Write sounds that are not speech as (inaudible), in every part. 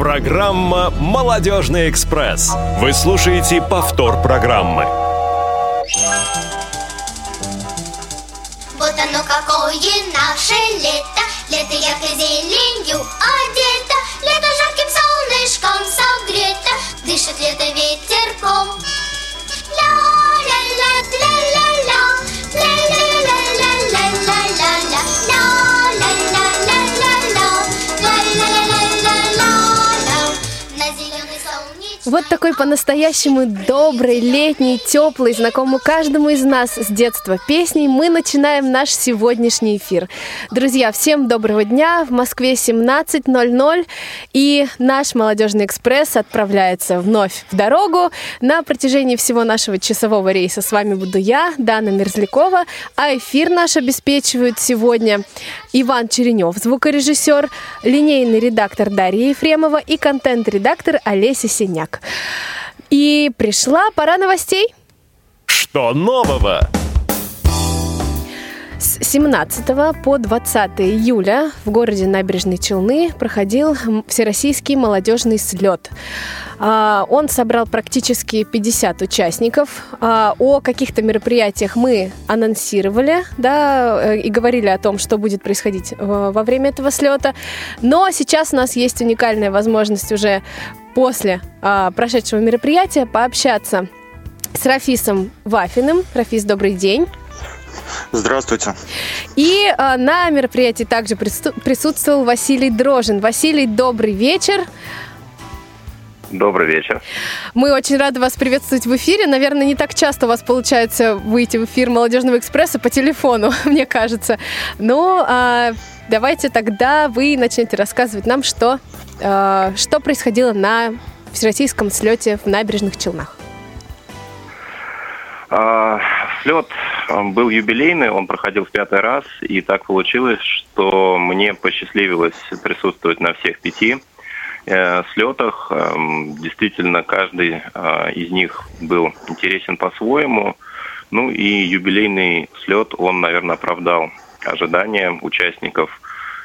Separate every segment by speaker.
Speaker 1: Программа «Молодежный экспресс». Вы слушаете повтор программы.
Speaker 2: Вот оно какое наше лето Лето яркой зеленью одето Лето жарким солнышком согрето Дышит лето ветерком
Speaker 3: Вот такой по-настоящему добрый, летний, теплый, знакомый каждому из нас с детства песней мы начинаем наш сегодняшний эфир. Друзья, всем доброго дня. В Москве 17.00 и наш молодежный экспресс отправляется вновь в дорогу. На протяжении всего нашего часового рейса с вами буду я, Дана Мерзлякова, а эфир наш обеспечивают сегодня Иван Черенев, звукорежиссер, линейный редактор Дарья Ефремова и контент-редактор Олеся Синяк. И пришла пора новостей.
Speaker 1: Что нового?
Speaker 3: С 17 по 20 июля в городе Набережные Челны проходил Всероссийский молодежный слет. А, Он собрал практически 50 участников. А, О каких-то мероприятиях мы анонсировали, да, э, и говорили о том, что будет происходить э, во время этого слета. Но сейчас у нас есть уникальная возможность уже после а, прошедшего мероприятия пообщаться с Рафисом Вафиным. Рафис, добрый день.
Speaker 4: Здравствуйте.
Speaker 3: И а, на мероприятии также прису- присутствовал Василий Дрожин. Василий, добрый вечер.
Speaker 4: Добрый вечер.
Speaker 3: Мы очень рады вас приветствовать в эфире. Наверное, не так часто у вас получается выйти в эфир Молодежного экспресса по телефону, (laughs) мне кажется. Но а, давайте тогда вы начнете рассказывать нам, что, а, что происходило на Всероссийском слете в набережных Челнах.
Speaker 4: А, Слет а, был юбилейный, он проходил в пятый раз, и так получилось, что мне посчастливилось присутствовать на всех пяти слетах. Эм, Действительно, каждый а, из них был интересен по-своему. Ну и юбилейный слет, он, наверное, оправдал ожидания участников,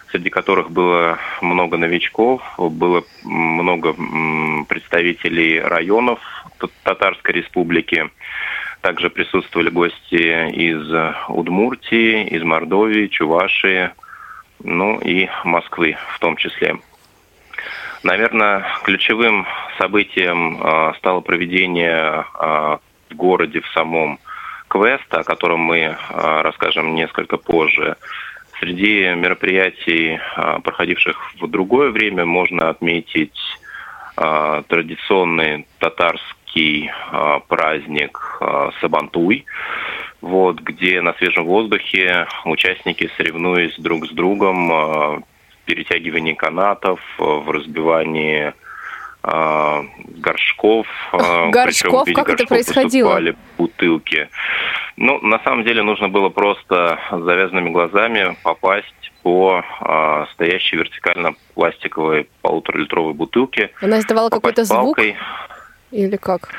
Speaker 4: среди которых было много новичков, было много представителей районов Татарской республики. Также присутствовали гости из Удмуртии, из Мордовии, Чувашии, ну и Москвы в том числе. Наверное, ключевым событием э, стало проведение э, в городе в самом квеста, о котором мы э, расскажем несколько позже. Среди мероприятий, проходивших в другое время, можно отметить традиционный татарский праздник Сабантуй, вот, где на свежем воздухе участники, соревнуясь друг с другом, перетягивании канатов, э, в разбивании э, горшков. э,
Speaker 3: Горшков? Как это
Speaker 4: горшков
Speaker 3: происходило?
Speaker 4: выступали бутылки. Ну, на самом деле нужно было просто с завязанными глазами попасть по э, стоящей вертикально пластиковой полуторалитровой бутылке.
Speaker 3: Она издавала какой-то звук
Speaker 4: палкой.
Speaker 3: или как?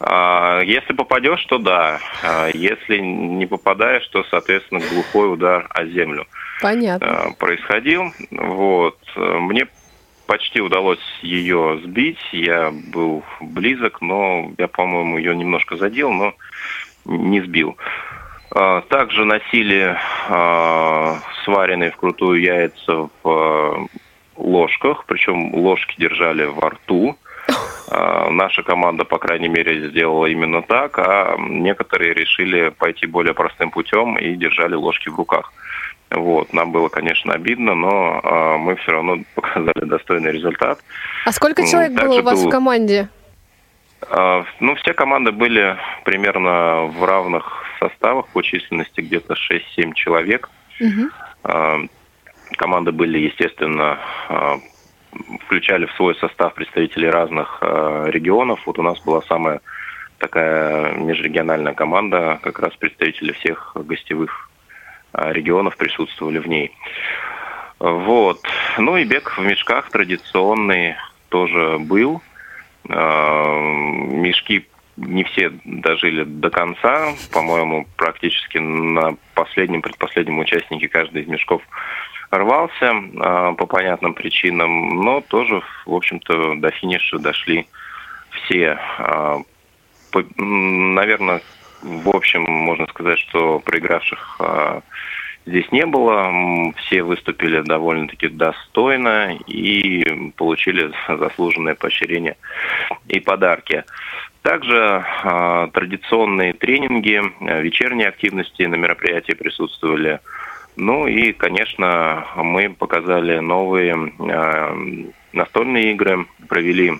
Speaker 4: А, Если попадешь, то да. А, Если не попадаешь, то, соответственно, глухой удар о землю
Speaker 3: Понятно.
Speaker 4: а, происходил. Вот. Мне почти удалось ее сбить. Я был близок, но я, по-моему, ее немножко задел, но не сбил. Также носили сваренные вкрутую яйца в ложках, причем ложки держали во рту. А, Наша команда, по крайней мере, сделала именно так, а некоторые решили пойти более простым путем и держали ложки в руках. Вот, нам было, конечно, обидно, но а, мы все равно (laughs) показали достойный результат.
Speaker 3: А сколько человек было
Speaker 4: также
Speaker 3: у вас в
Speaker 4: был-
Speaker 3: команде?
Speaker 4: А, Ну, все команды были примерно в равных составах по численности, где-то 6-7 человек.
Speaker 3: Мгм.
Speaker 4: А, Команды были, естественно, включали в свой состав представителей разных а, регионов. Вот у нас была самая такая межрегиональная команда, как раз представители всех гостевых а, регионов присутствовали в ней. Вот. Ну и бег в мешках традиционный тоже был. А, Мешки не все дожили до конца. По-моему, практически на последнем, предпоследнем участнике каждый из мешков рвался э, по понятным причинам, но тоже, в общем-то, до финиша дошли все. По, наверное, в общем, можно сказать, что проигравших э, здесь не было. Все выступили довольно-таки достойно и получили заслуженное поощрение и подарки. Также э, традиционные тренинги, вечерние активности на мероприятии присутствовали. Ну и, конечно, мы показали новые э, настольные игры, провели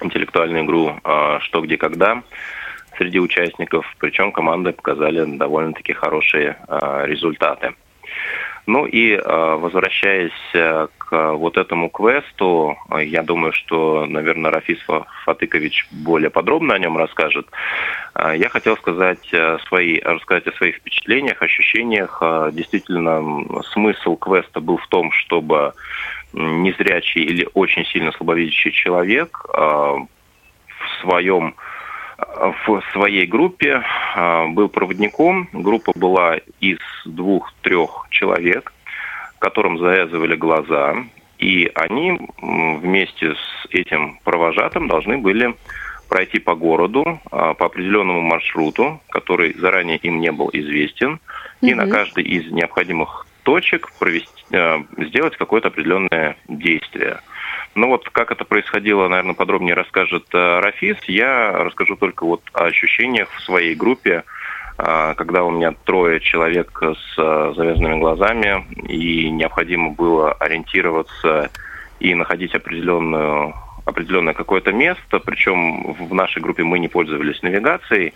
Speaker 4: интеллектуальную игру э, «Что, где, когда» среди участников, причем команды показали довольно-таки хорошие э, результаты. Ну и э, возвращаясь э, к вот этому квесту, я думаю, что, наверное, Рафис Фатыкович более подробно о нем расскажет. Я хотел сказать свои, рассказать о своих впечатлениях, ощущениях. Действительно, смысл квеста был в том, чтобы незрячий или очень сильно слабовидящий человек в своем в своей группе, а, был проводником. Группа была из двух-трех человек, которым завязывали глаза, и они вместе с этим провожатым должны были пройти по городу а, по определенному маршруту, который заранее им не был известен, mm-hmm. и на каждой из необходимых точек провести, а, сделать какое-то определенное действие. Ну вот как это происходило, наверное, подробнее расскажет э, Рафис. Я расскажу только вот о ощущениях в своей группе, э, когда у меня трое человек с э, завязанными глазами, и необходимо было ориентироваться и находить определенную определенное какое-то место, причем в нашей группе мы не пользовались навигацией,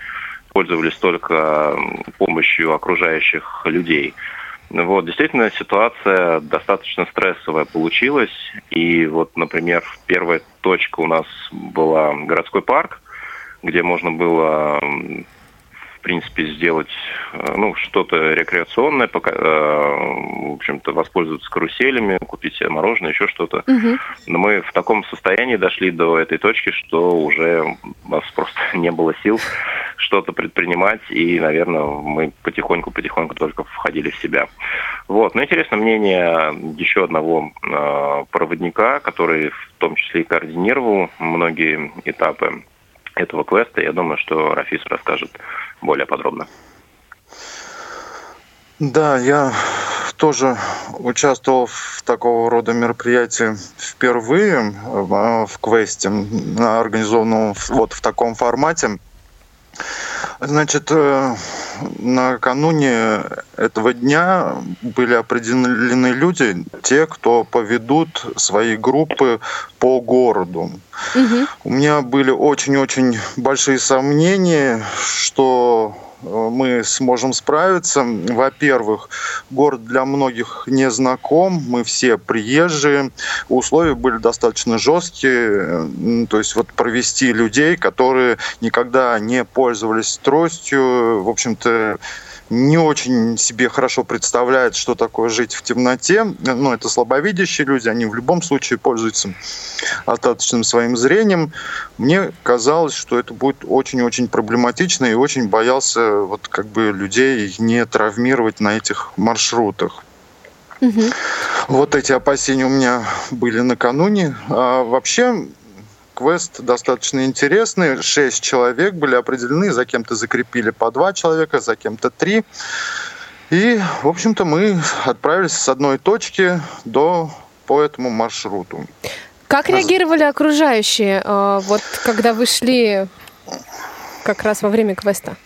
Speaker 4: пользовались только помощью окружающих людей. Вот, действительно, ситуация достаточно стрессовая получилась. И вот, например, первая точка у нас была городской парк, где можно было принципе, сделать э, ну, что-то рекреационное, пока, э, в общем-то, воспользоваться каруселями, купить себе мороженое, еще что-то. Угу. Но мы в таком состоянии дошли до этой точки, что уже у нас просто (laughs) не было сил что-то предпринимать, и, наверное, мы потихоньку-потихоньку только входили в себя. Вот. Но интересно мнение еще одного э, проводника, который в том числе и координировал многие этапы этого квеста. Я думаю, что Рафис расскажет более подробно.
Speaker 5: Да, я тоже участвовал в такого рода мероприятии впервые в квесте, организованном вот в таком формате. Значит, э, накануне этого дня были определены люди, те, кто поведут свои группы по городу. Угу. У меня были очень-очень большие сомнения, что мы сможем справиться. Во-первых, город для многих не знаком, мы все приезжие, условия были достаточно жесткие, то есть вот провести людей, которые никогда не пользовались тростью, в общем-то, не очень себе хорошо представляет, что такое жить в темноте. Ну, это слабовидящие люди, они в любом случае пользуются остаточным своим зрением. Мне казалось, что это будет очень-очень проблематично и очень боялся вот как бы людей не травмировать на этих маршрутах. Угу. Вот эти опасения у меня были накануне. А вообще квест достаточно интересный. Шесть человек были определены, за кем-то закрепили по два человека, за кем-то три. И, в общем-то, мы отправились с одной точки до по этому маршруту.
Speaker 3: Как реагировали окружающие, э, вот когда вы шли как раз во время квеста?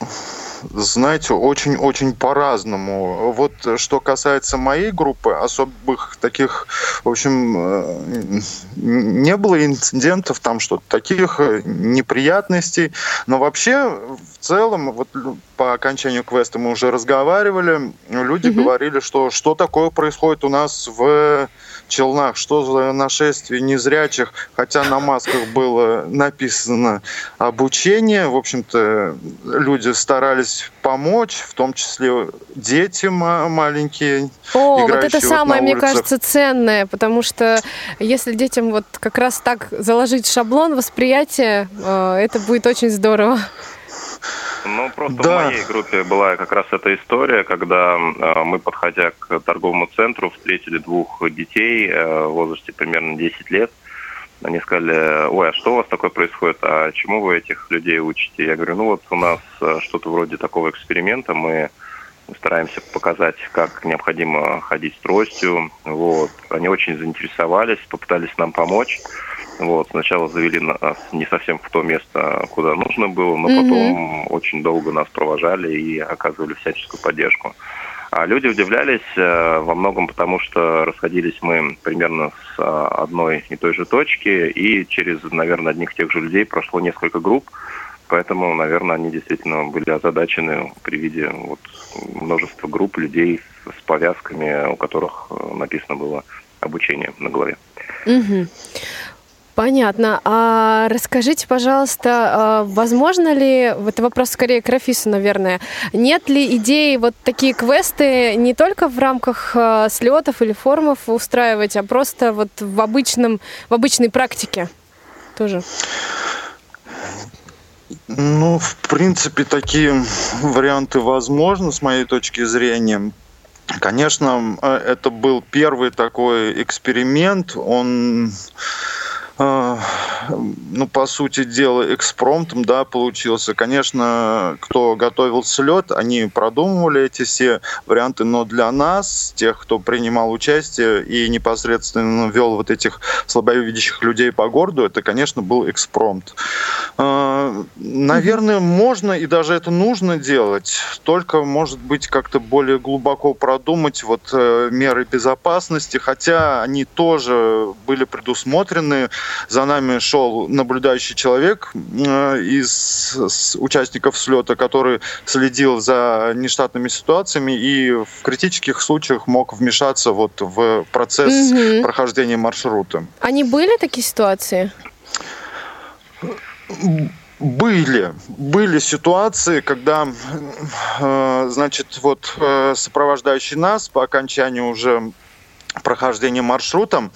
Speaker 5: Знаете, очень-очень по-разному. Вот что касается моей группы, особых таких, в общем, э, не было инцидентов, там что-то таких э, неприятностей. Но вообще, в целом, вот по окончанию квеста мы уже разговаривали, люди угу. говорили, что что такое происходит у нас в Челнах, что за нашествие незрячих, хотя на масках было написано обучение, в общем-то, люди старались помочь, в том числе дети маленькие.
Speaker 3: О, вот это самое, мне кажется, ценное, потому что если детям вот как раз так заложить шаблон восприятия, э, это будет очень здорово.
Speaker 4: Ну, просто
Speaker 5: Да.
Speaker 4: в моей группе была как раз эта история, когда э, мы, подходя к торговому центру, встретили двух детей э, в возрасте примерно 10 лет. Они сказали, ой, а что у вас такое происходит, а чему вы этих людей учите? Я говорю, ну вот у нас э, что-то вроде такого эксперимента, мы стараемся показать, как необходимо ходить с тростью. Вот. Они очень заинтересовались, попытались нам помочь. Вот. Сначала завели нас не совсем в то место, куда нужно было, но потом очень долго нас провожали и оказывали всяческую поддержку. А люди удивлялись э, во многом потому, что расходились мы примерно с э, одной и той же точки, и через, наверное, одних тех же людей прошло несколько групп, поэтому, наверное, они действительно были озадачены при виде вот, множества групп людей с повязками, у которых э, написано было обучение на голове.
Speaker 3: Мгм. Понятно. А расскажите, пожалуйста, а возможно ли, это вопрос скорее к Рафису, наверное, нет ли идеи вот такие квесты не только в рамках а, слетов или форумов устраивать, а просто вот в обычном, в обычной практике тоже?
Speaker 5: Ну, в принципе, такие варианты возможны с моей точки зрения. Конечно, э, это был первый такой эксперимент. Он, э, ну, по сути дела, экспромтом, да, получился. Конечно, кто готовил слет, они продумывали эти все варианты, но для нас, тех, кто принимал участие и непосредственно вел вот этих слабовидящих людей по городу, это, конечно, был экспромт. Э, Наверное, можно и даже это нужно делать, только, может быть, как-то более глубоко продумать вот э, меры безопасности, хотя они тоже были предусмотрены. За нами шел наблюдающий человек э, из участников слета, который следил за нештатными ситуациями и в критических случаях мог вмешаться вот в процесс
Speaker 3: Мгм.
Speaker 5: прохождения маршрута.
Speaker 3: Они были такие ситуации?
Speaker 5: Были, были ситуации, когда, э, значит, вот э, сопровождающий нас по окончанию уже прохождения маршрутом,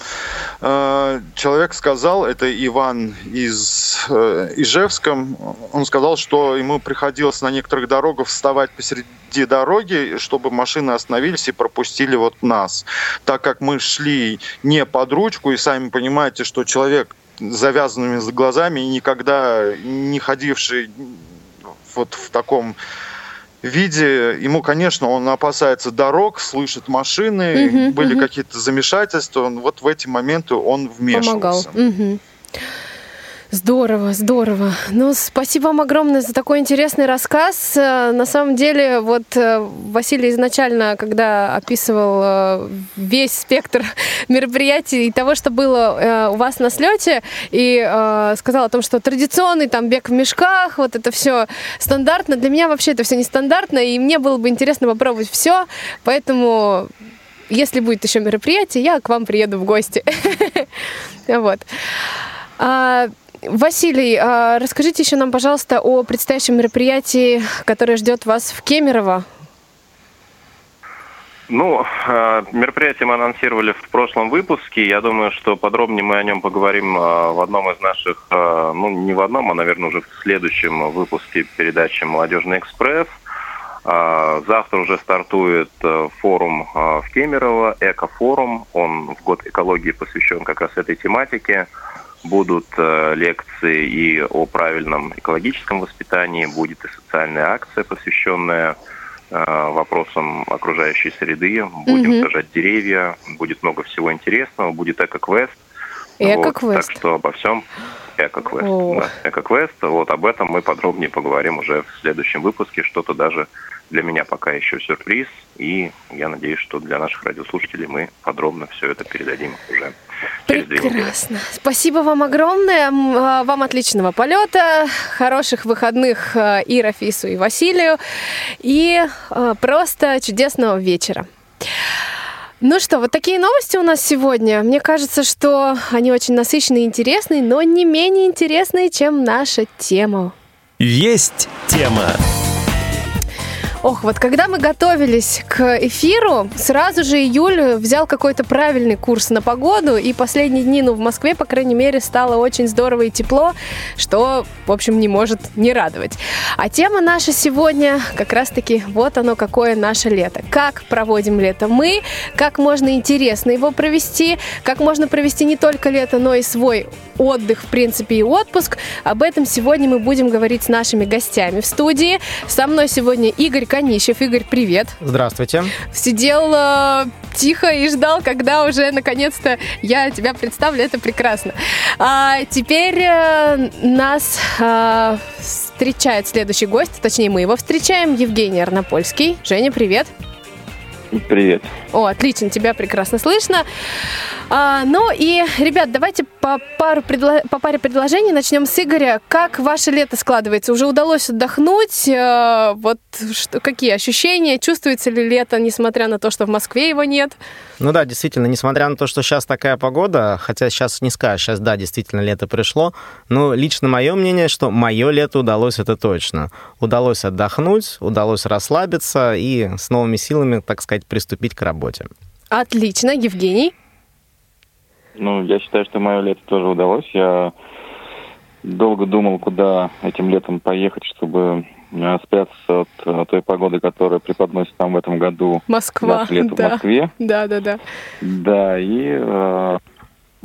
Speaker 5: э, человек сказал, это Иван из э, Ижевска, он сказал, что ему приходилось на некоторых дорогах вставать посреди дороги, чтобы машины остановились и пропустили вот нас. Так как мы шли не под ручку, и сами понимаете, что человек с завязанными глазами и никогда не ходивший вот в таком виде, ему, конечно, он опасается дорог, слышит машины,
Speaker 3: Мгм,
Speaker 5: были
Speaker 3: мгм.
Speaker 5: какие-то замешательства, он- вот в эти моменты он
Speaker 3: Помогал.
Speaker 5: вмешивался.
Speaker 3: Здорово, здорово. Ну, спасибо вам огромное за такой интересный рассказ. Э, На самом деле, вот э, Василий изначально, когда описывал э, весь спектр (laughs) мероприятий и того, что было у вас на слете, и сказал о том, что традиционный там бег в мешках, вот это все стандартно. Для меня вообще это все нестандартно, и мне было бы интересно попробовать все, поэтому если будет еще мероприятие, я к вам приеду в гости. (laughs) Вот. А, Василий, а расскажите еще нам, пожалуйста, о предстоящем мероприятии, которое ждет вас в Кемерово.
Speaker 4: Ну, э, мероприятие мы анонсировали в прошлом выпуске. Я думаю, что подробнее мы о нем поговорим э, в одном из наших, ну, не в одном, а, наверное, уже в следующем выпуске передачи «Молодежный экспресс». А, Завтра уже стартует форум в Кемерово, экофорум. Он в год экологии посвящен как раз этой тематике. Будут э, лекции и о правильном экологическом воспитании, будет и социальная акция, посвященная э, вопросам окружающей среды. Будем
Speaker 3: Мгм.
Speaker 4: сажать деревья, будет много всего интересного, будет эко-квест.
Speaker 3: Эко-квест.
Speaker 4: так что обо всем эко-квест.
Speaker 3: О.
Speaker 4: Да, эко-квест. Вот об этом мы подробнее поговорим уже в следующем выпуске. Что-то даже для меня пока еще сюрприз. И я надеюсь, что для наших радиослушателей мы подробно все это передадим уже.
Speaker 3: Прекрасно. Спасибо вам огромное. А, Вам отличного полета, хороших выходных а, и Рафису, и Василию. И а, просто чудесного вечера. Ну что, вот такие новости у нас сегодня. Мне кажется, что они очень насыщенные и интересные, но не менее интересные, чем наша тема.
Speaker 1: Есть тема.
Speaker 3: Ох, вот когда мы готовились к эфиру, сразу же июль взял какой-то правильный курс на погоду, и последние дни, ну, в Москве, по крайней мере, стало очень здорово и тепло, что, в общем, не может не радовать. А тема наша сегодня как раз-таки вот оно, какое наше лето. Как проводим лето мы, как можно интересно его провести, как можно провести не только лето, но и свой отдых, в принципе, и отпуск. Об этом сегодня мы будем говорить с нашими гостями в студии. Со мной сегодня Игорь Конищев. Игорь, привет.
Speaker 6: Здравствуйте.
Speaker 3: Сидел э, тихо и ждал, когда уже наконец-то я тебя представлю. Это прекрасно. А теперь э, нас э, встречает следующий гость, точнее мы его встречаем, Евгений Арнопольский. Женя, привет.
Speaker 4: Привет.
Speaker 3: О, отлично, тебя прекрасно слышно. А, ну и, ребят, давайте по, пару предло... по паре предложений начнем с Игоря. Как ваше лето складывается? Уже удалось отдохнуть? А, вот что, какие ощущения? Чувствуется ли лето, несмотря на то, что в Москве его нет?
Speaker 6: Ну да, действительно, несмотря на то, что сейчас такая погода, хотя сейчас не скажешь, сейчас, да, действительно, лето пришло, но лично мое мнение, что мое лето удалось, это точно. Удалось отдохнуть, удалось расслабиться и с новыми силами, так сказать, приступить к работе.
Speaker 3: Отлично. Евгений?
Speaker 7: Ну, я считаю, что мое лето тоже удалось. Я долго думал, куда этим летом поехать, чтобы э, спрятаться от, от той погоды, которая преподносит нам в этом году
Speaker 3: Москва,
Speaker 7: лето
Speaker 3: да.
Speaker 7: в Москве.
Speaker 3: Да, да, да.
Speaker 7: Да, и э,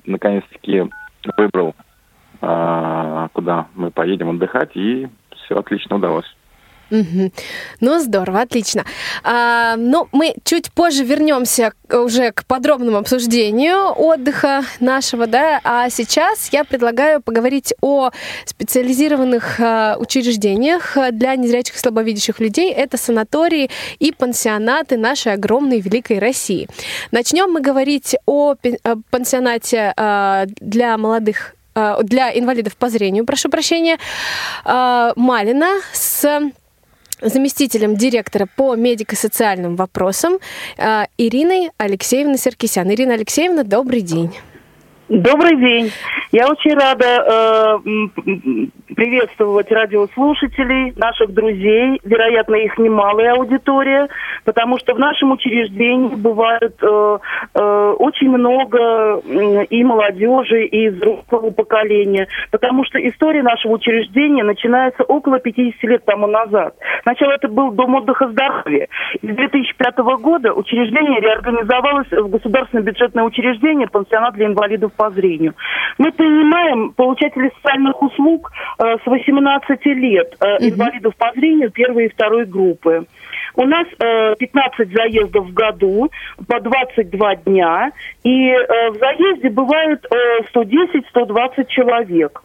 Speaker 7: наконец-таки выбрал, э, куда мы поедем отдыхать, и все отлично удалось.
Speaker 3: Мгм. Ну, здорово, отлично. А, ну, мы чуть позже вернемся уже к подробному обсуждению отдыха нашего, да, а сейчас я предлагаю поговорить о специализированных а, учреждениях для незрячих и слабовидящих людей. Это санатории и пансионаты нашей огромной великой России. Начнем мы говорить о пансионате а, для молодых а, для инвалидов по зрению, прошу прощения, а, Малина с заместителем директора по медико-социальным вопросам э, Ириной Алексеевной Серкисян. Ирина Алексеевна, добрый день.
Speaker 8: Добрый день. Я очень рада э, приветствовать радиослушателей, наших друзей. Вероятно, их немалая аудитория, потому что в нашем учреждении бывает э, э, очень много и молодежи, и взрослого поколения, потому что история нашего учреждения начинается около 50 лет тому назад. Сначала это был Дом отдыха здоровья. С 2005 года учреждение реорганизовалось в государственное бюджетное учреждение «Пансионат для инвалидов по зрению». Мы принимаем получателей социальных услуг э, с 18 лет, э, инвалидов по зрению первой и второй группы. У нас э, 15 заездов в году по 22 дня, и э, в заезде бывает э, 110-120 человек.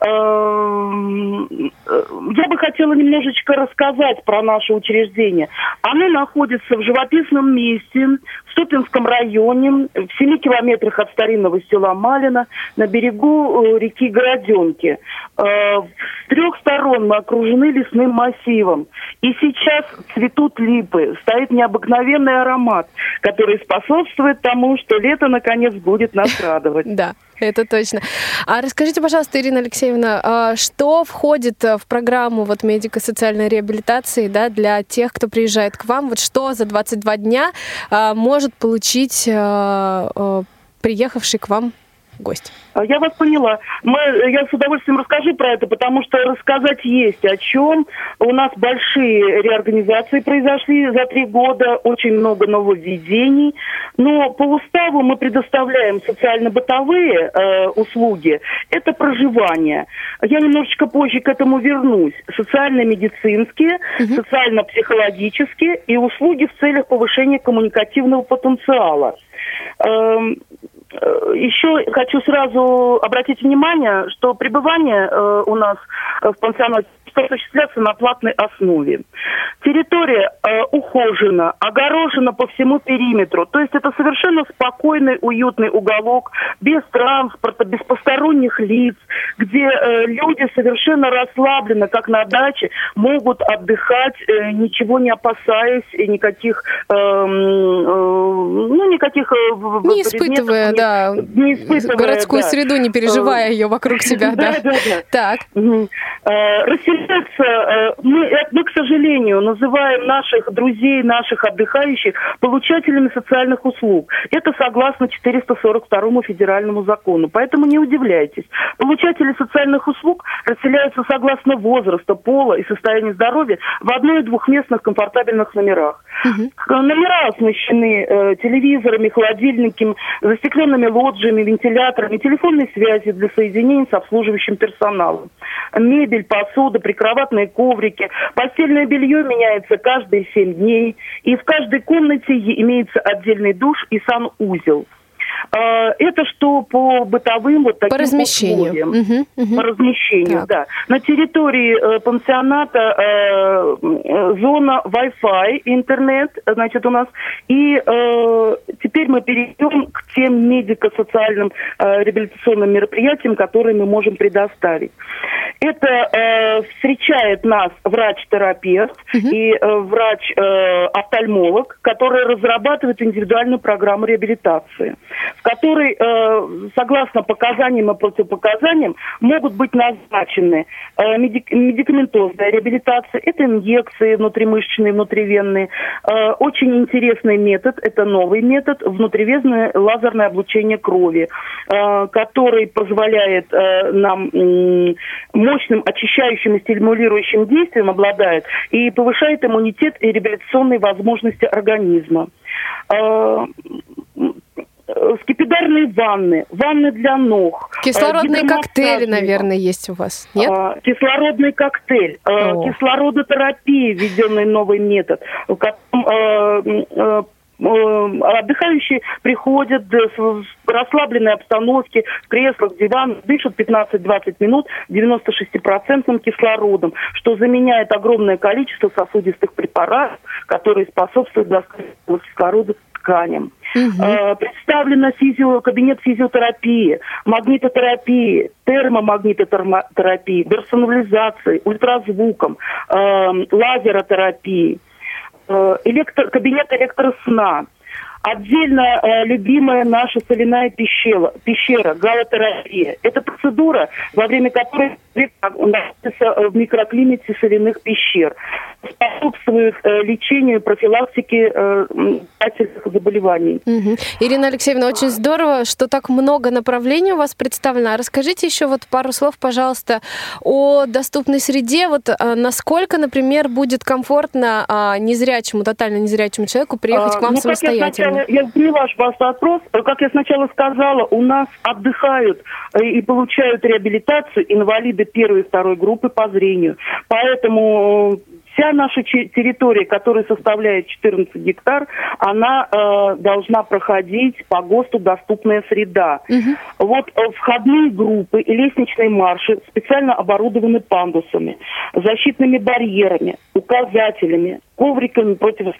Speaker 8: Эм, э, Я бы хотела немножечко рассказать про наше учреждение. Оно находится в живописном месте, Ступинском районе, в 7 километрах от старинного села Малина, на берегу э, реки Городенки. Э, С трех сторон мы окружены лесным массивом. И сейчас цветут липы, стоит необыкновенный аромат, который способствует тому, что лето наконец будет нас (laughs) радовать.
Speaker 3: Да, это точно. А расскажите, пожалуйста, Ирина Алексеевна, а что входит э, в программу вот медико-социальной реабилитации да, для тех, кто приезжает к вам? Вот что за 22 дня а, может получить а, а, приехавший к вам гость?
Speaker 8: А, Я вас поняла. Мы, я с удовольствием расскажу про это, потому что рассказать есть о чем. У нас большие реорганизации произошли за три года, очень много нововведений. Но по уставу мы предоставляем социально-бытовые э, услуги. Это проживание. Я немножечко позже к этому вернусь. Социально-медицинские, социально-психологические и услуги в целях повышения коммуникативного потенциала. Эм, Еще хочу сразу обратить внимание, что пребывание э, у нас э, в пансионате осуществляться на платной основе. Территория э, ухожена, огорожена по всему периметру. То есть это совершенно спокойный, уютный уголок, без транспорта, без посторонних лиц, где э, люди совершенно расслабленно, как на даче, могут отдыхать, э, ничего не опасаясь, и никаких, эм, э, ну, никаких... э,
Speaker 3: Не испытывая, да, да,
Speaker 8: не испытывая,
Speaker 3: городскую
Speaker 8: да.
Speaker 3: среду, не переживая ее вокруг себя, да.
Speaker 8: Да, да, да.
Speaker 3: Так.
Speaker 8: Э, Расселяются, э, мы, э, мы, к сожалению, называем наших друзей, наших отдыхающих получателями социальных услуг. Это согласно 442 федеральному закону. Поэтому не удивляйтесь. Получатели социальных услуг расселяются согласно возраста, пола и состоянию здоровья в одно- и двухместных комфортабельных номерах. Э, Номера оснащены э, телевизорами, холодильниками, застекленными лоджиями, вентиляторами, телефонной связью для соединений с обслуживающим персоналом. Мебель, посуда, прикроватные коврики. Постельное белье меняется каждые 7 дней. И в каждой комнате имеется отдельный душ и санузел. Э, Это что по бытовым вот таким
Speaker 3: По размещению.
Speaker 8: условиям.
Speaker 3: Мгм, мгм.
Speaker 8: По размещению,
Speaker 3: Так.
Speaker 8: да. На территории э, пансионата э, зона Wi-Fi, интернет, значит, у нас. И э, теперь мы перейдем к тем медико-социальным э, реабилитационным мероприятиям, которые мы можем предоставить. Это э, встречает нас врач-терапевт и э, врач-офтальмолог, который разрабатывает индивидуальную программу реабилитации, в которой, э, согласно показаниям и противопоказаниям, могут быть назначены э, медик- медикаментозная реабилитация, это инъекции внутримышечные, внутривенные. Э, очень интересный метод, это новый метод, внутривенное лазерное облучение крови, э, который позволяет э, нам м, мощным очищающим и стимулирующим действием обладает и повышает иммунитет и реабилитационные возможности организма. Э, Скипидарные ванны, ванны для ног. э,
Speaker 3: Кислородные коктейли, наверное, есть у вас, нет?
Speaker 8: а, Кислородный коктейль,
Speaker 3: О.
Speaker 8: кислородотерапия, введенный новый метод, в котором м, отдыхающие приходят э, в расслабленной обстановке, в креслах, диван, дышат 15-20 минут 96% кислородом, что заменяет огромное количество сосудистых препаратов, которые способствуют доставке кислорода тканям. Э, Представлено физио, кабинет физиотерапии, магнитотерапии, термомагнитотерапии, персонализации, ультразвуком, э, лазеротерапии, э, электро- кабинет электросна. Отдельно э, любимая наша соляная пещера, пещера, галотерапия. Это процедура, во время которой человек находится э, в микроклимате соляных пещер. Способствует э, лечению и профилактике э, дыхательных заболеваний.
Speaker 3: Мгм. Ирина Алексеевна, очень здорово, что так много направлений у вас представлено. А расскажите еще вот пару слов, пожалуйста, о доступной среде. Вот а, насколько, например, будет комфортно а, незрячему, тотально незрячему человеку приехать
Speaker 8: А,
Speaker 3: к вам
Speaker 8: ну, как я
Speaker 3: самостоятельно?
Speaker 8: сначала- Я, поняла ваш вопрос. Как я сначала сказала, у нас отдыхают э, и получают реабилитацию инвалиды первой и второй группы по зрению. Поэтому вся наша территория, которая составляет 14 гектар, она э, должна проходить по ГОСТу доступная среда. Вот э, входные группы и лестничные марши специально оборудованы пандусами, защитными барьерами, указателями, ковриками против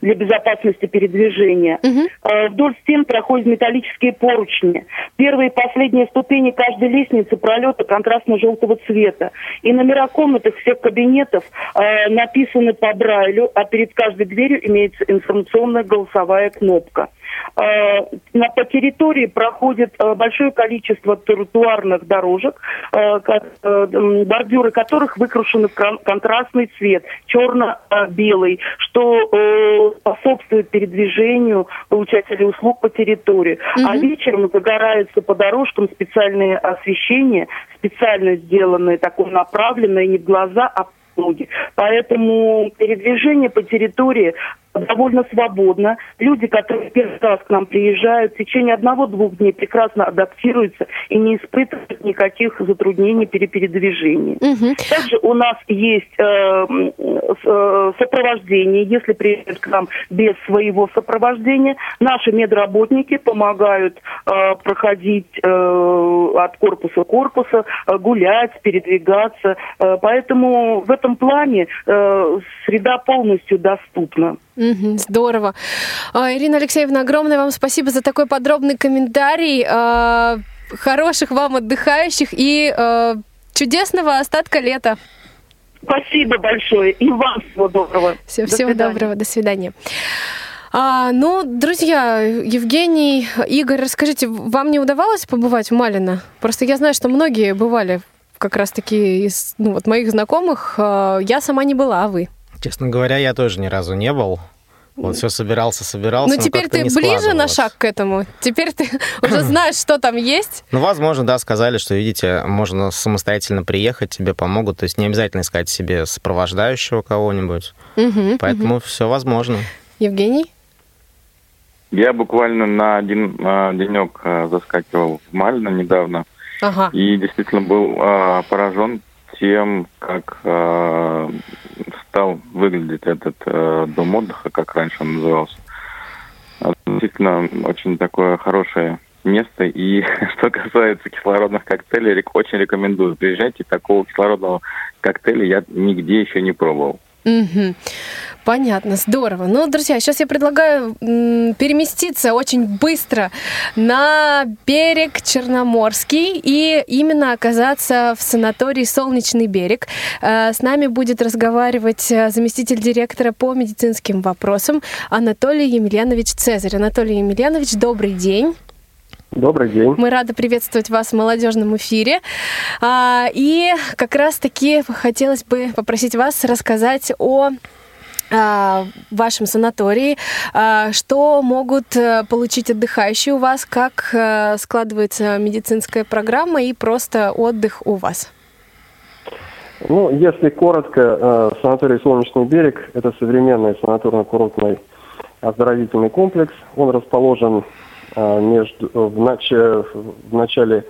Speaker 8: для безопасности передвижения. Э, Вдоль стен проходят металлические поручни. Первые и последние ступени каждой лестницы пролета контрастно-желтого цвета. И номера комнат их всех кабинетов э, написаны по Брайлю, а перед каждой дверью имеется информационная голосовая кнопка. Э, По территории проходит э, большое количество тротуарных дорожек, э, бордюры которых выкрашены в кон- контрастный цвет, черно-белый, что способствует передвижению получателей услуг по территории. А вечером загораются по дорожкам специальные освещения, специально сделанные, такое направленное не в глаза, а в ноги. Поэтому передвижение по территории довольно свободно. Люди, которые первый раз к нам приезжают, в течение одного-двух дней прекрасно адаптируются и не испытывают никаких затруднений при передвижении. Также у нас есть э, э, сопровождение, если приедут к нам без своего сопровождения. Наши медработники помогают э, проходить э, от корпуса к корпусу, э, гулять, передвигаться. Э, поэтому в этом плане э, среда полностью доступна.
Speaker 3: Здорово. А, Ирина Алексеевна, огромное вам спасибо за такой подробный комментарий. А, Хороших вам отдыхающих и а, чудесного остатка лета.
Speaker 8: Спасибо большое. И вам всего доброго.
Speaker 3: Всего,
Speaker 8: До
Speaker 3: всего
Speaker 8: свидания.
Speaker 3: доброго, до свидания. А, ну, друзья, Евгений, Игорь, расскажите, вам не удавалось побывать в Малино? Просто я знаю, что многие бывали как раз-таки из ну, вот моих знакомых. Я сама не была, а вы?
Speaker 6: Честно говоря, я тоже ни разу не был. Вот все собирался, собирался.
Speaker 3: Ну,
Speaker 6: но
Speaker 3: теперь ты
Speaker 6: не
Speaker 3: ближе на шаг к этому. Теперь ты (laughs) уже знаешь, что там есть.
Speaker 6: Ну, возможно, да, сказали, что, видите, можно самостоятельно приехать, тебе помогут. То есть не обязательно искать себе сопровождающего кого-нибудь.
Speaker 3: Мгм,
Speaker 6: Поэтому все возможно.
Speaker 3: Евгений?
Speaker 7: Я буквально на один а, денек а, заскакивал в Мально недавно.
Speaker 3: Ага.
Speaker 7: И действительно был а, поражен тем, как а, стал выглядеть этот а, дом отдыха, как раньше он назывался. Действительно, очень такое хорошее место. И (laughs) что касается кислородных коктейлей, очень рекомендую. Приезжайте, такого кислородного коктейля я нигде еще не пробовал.
Speaker 3: Мгм. Понятно, здорово. Ну, друзья, сейчас я предлагаю переместиться очень быстро на берег Черноморский и именно оказаться в санатории «Солнечный берег». Э, С нами будет разговаривать э, заместитель директора по медицинским вопросам Анатолий Емельянович Цезарь. Анатолий Емельянович, добрый день.
Speaker 9: Добрый день.
Speaker 3: Мы рады приветствовать вас в молодежном эфире. А, И как раз-таки хотелось бы попросить вас рассказать о а, вашем санатории, а, что могут э, получить отдыхающие у вас, как э, складывается медицинская программа и просто отдых у вас.
Speaker 9: Ну, если коротко, э, санаторий «Солнечный берег» – это современный санаторно-курортный оздоровительный комплекс. Он расположен между, в, нач- в начале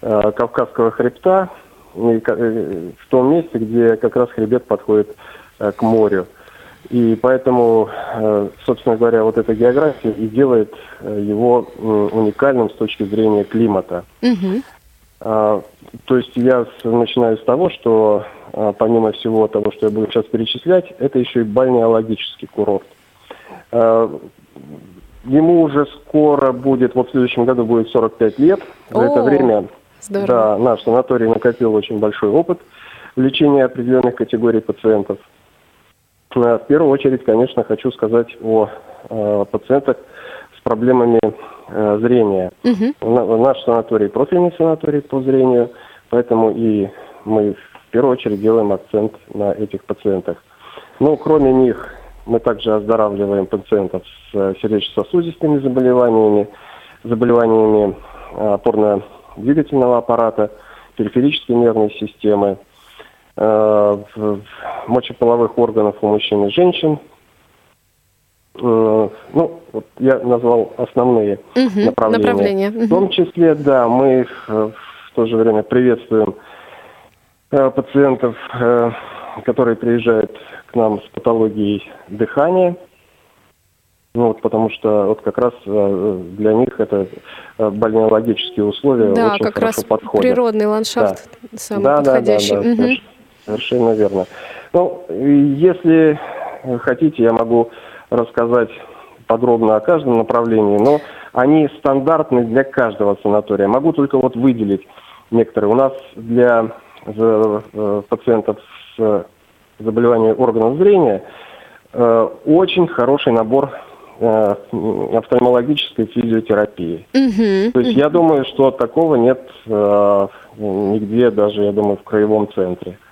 Speaker 9: Кавказского хребта, в том месте, где как раз хребет подходит к морю. И поэтому, э, собственно говоря, вот эта география и делает э, его уникальным с точки зрения климата. А, То есть я начинаю с того, что а, помимо всего того, что я буду сейчас перечислять, это еще и бальнеологический курорт. А, Ему уже скоро будет, вот в следующем году будет 45 лет. За
Speaker 3: О,
Speaker 9: это время
Speaker 3: Здорово.
Speaker 9: да, наш санаторий накопил очень большой опыт в лечении определенных категорий пациентов. А, В первую очередь, конечно, хочу сказать о э, пациентах с проблемами э, зрения.
Speaker 3: Мгм.
Speaker 9: На- Наш санаторий профильный санаторий по зрению, поэтому и мы в первую очередь делаем акцент на этих пациентах. Но кроме них мы также оздоравливаем пациентов с э, сердечно-сосудистыми заболеваниями, заболеваниями э, опорно-двигательного аппарата, периферической нервной системы, э, мочеполовых органов у мужчин и женщин. Э, Ну, вот я назвал основные
Speaker 3: Мгм.
Speaker 9: направления.
Speaker 3: Направления.
Speaker 9: В том числе, да, мы э, в то же время приветствуем э, пациентов, э, которые приезжают к нам с патологией дыхания. Ну, вот потому что вот как раз э, для них это э, бальнеологические условия
Speaker 3: Да,
Speaker 9: очень
Speaker 3: как
Speaker 9: хорошо
Speaker 3: раз
Speaker 9: подходят.
Speaker 3: природный ландшафт самый
Speaker 9: Да, да, да,
Speaker 3: подходящий.
Speaker 9: да,
Speaker 3: Мгм.
Speaker 9: Соверш- совершенно верно. Ну, если хотите, я могу рассказать подробно о каждом направлении, но они стандартны для каждого санатория. Могу только вот выделить некоторые. У нас для э, пациентов с заболеванием органов зрения э, очень хороший набор э, офтальмологической физиотерапии.
Speaker 3: Мгм.
Speaker 9: То есть я думаю, что такого нет э, нигде, даже, я думаю, в краевом центре. Э, э,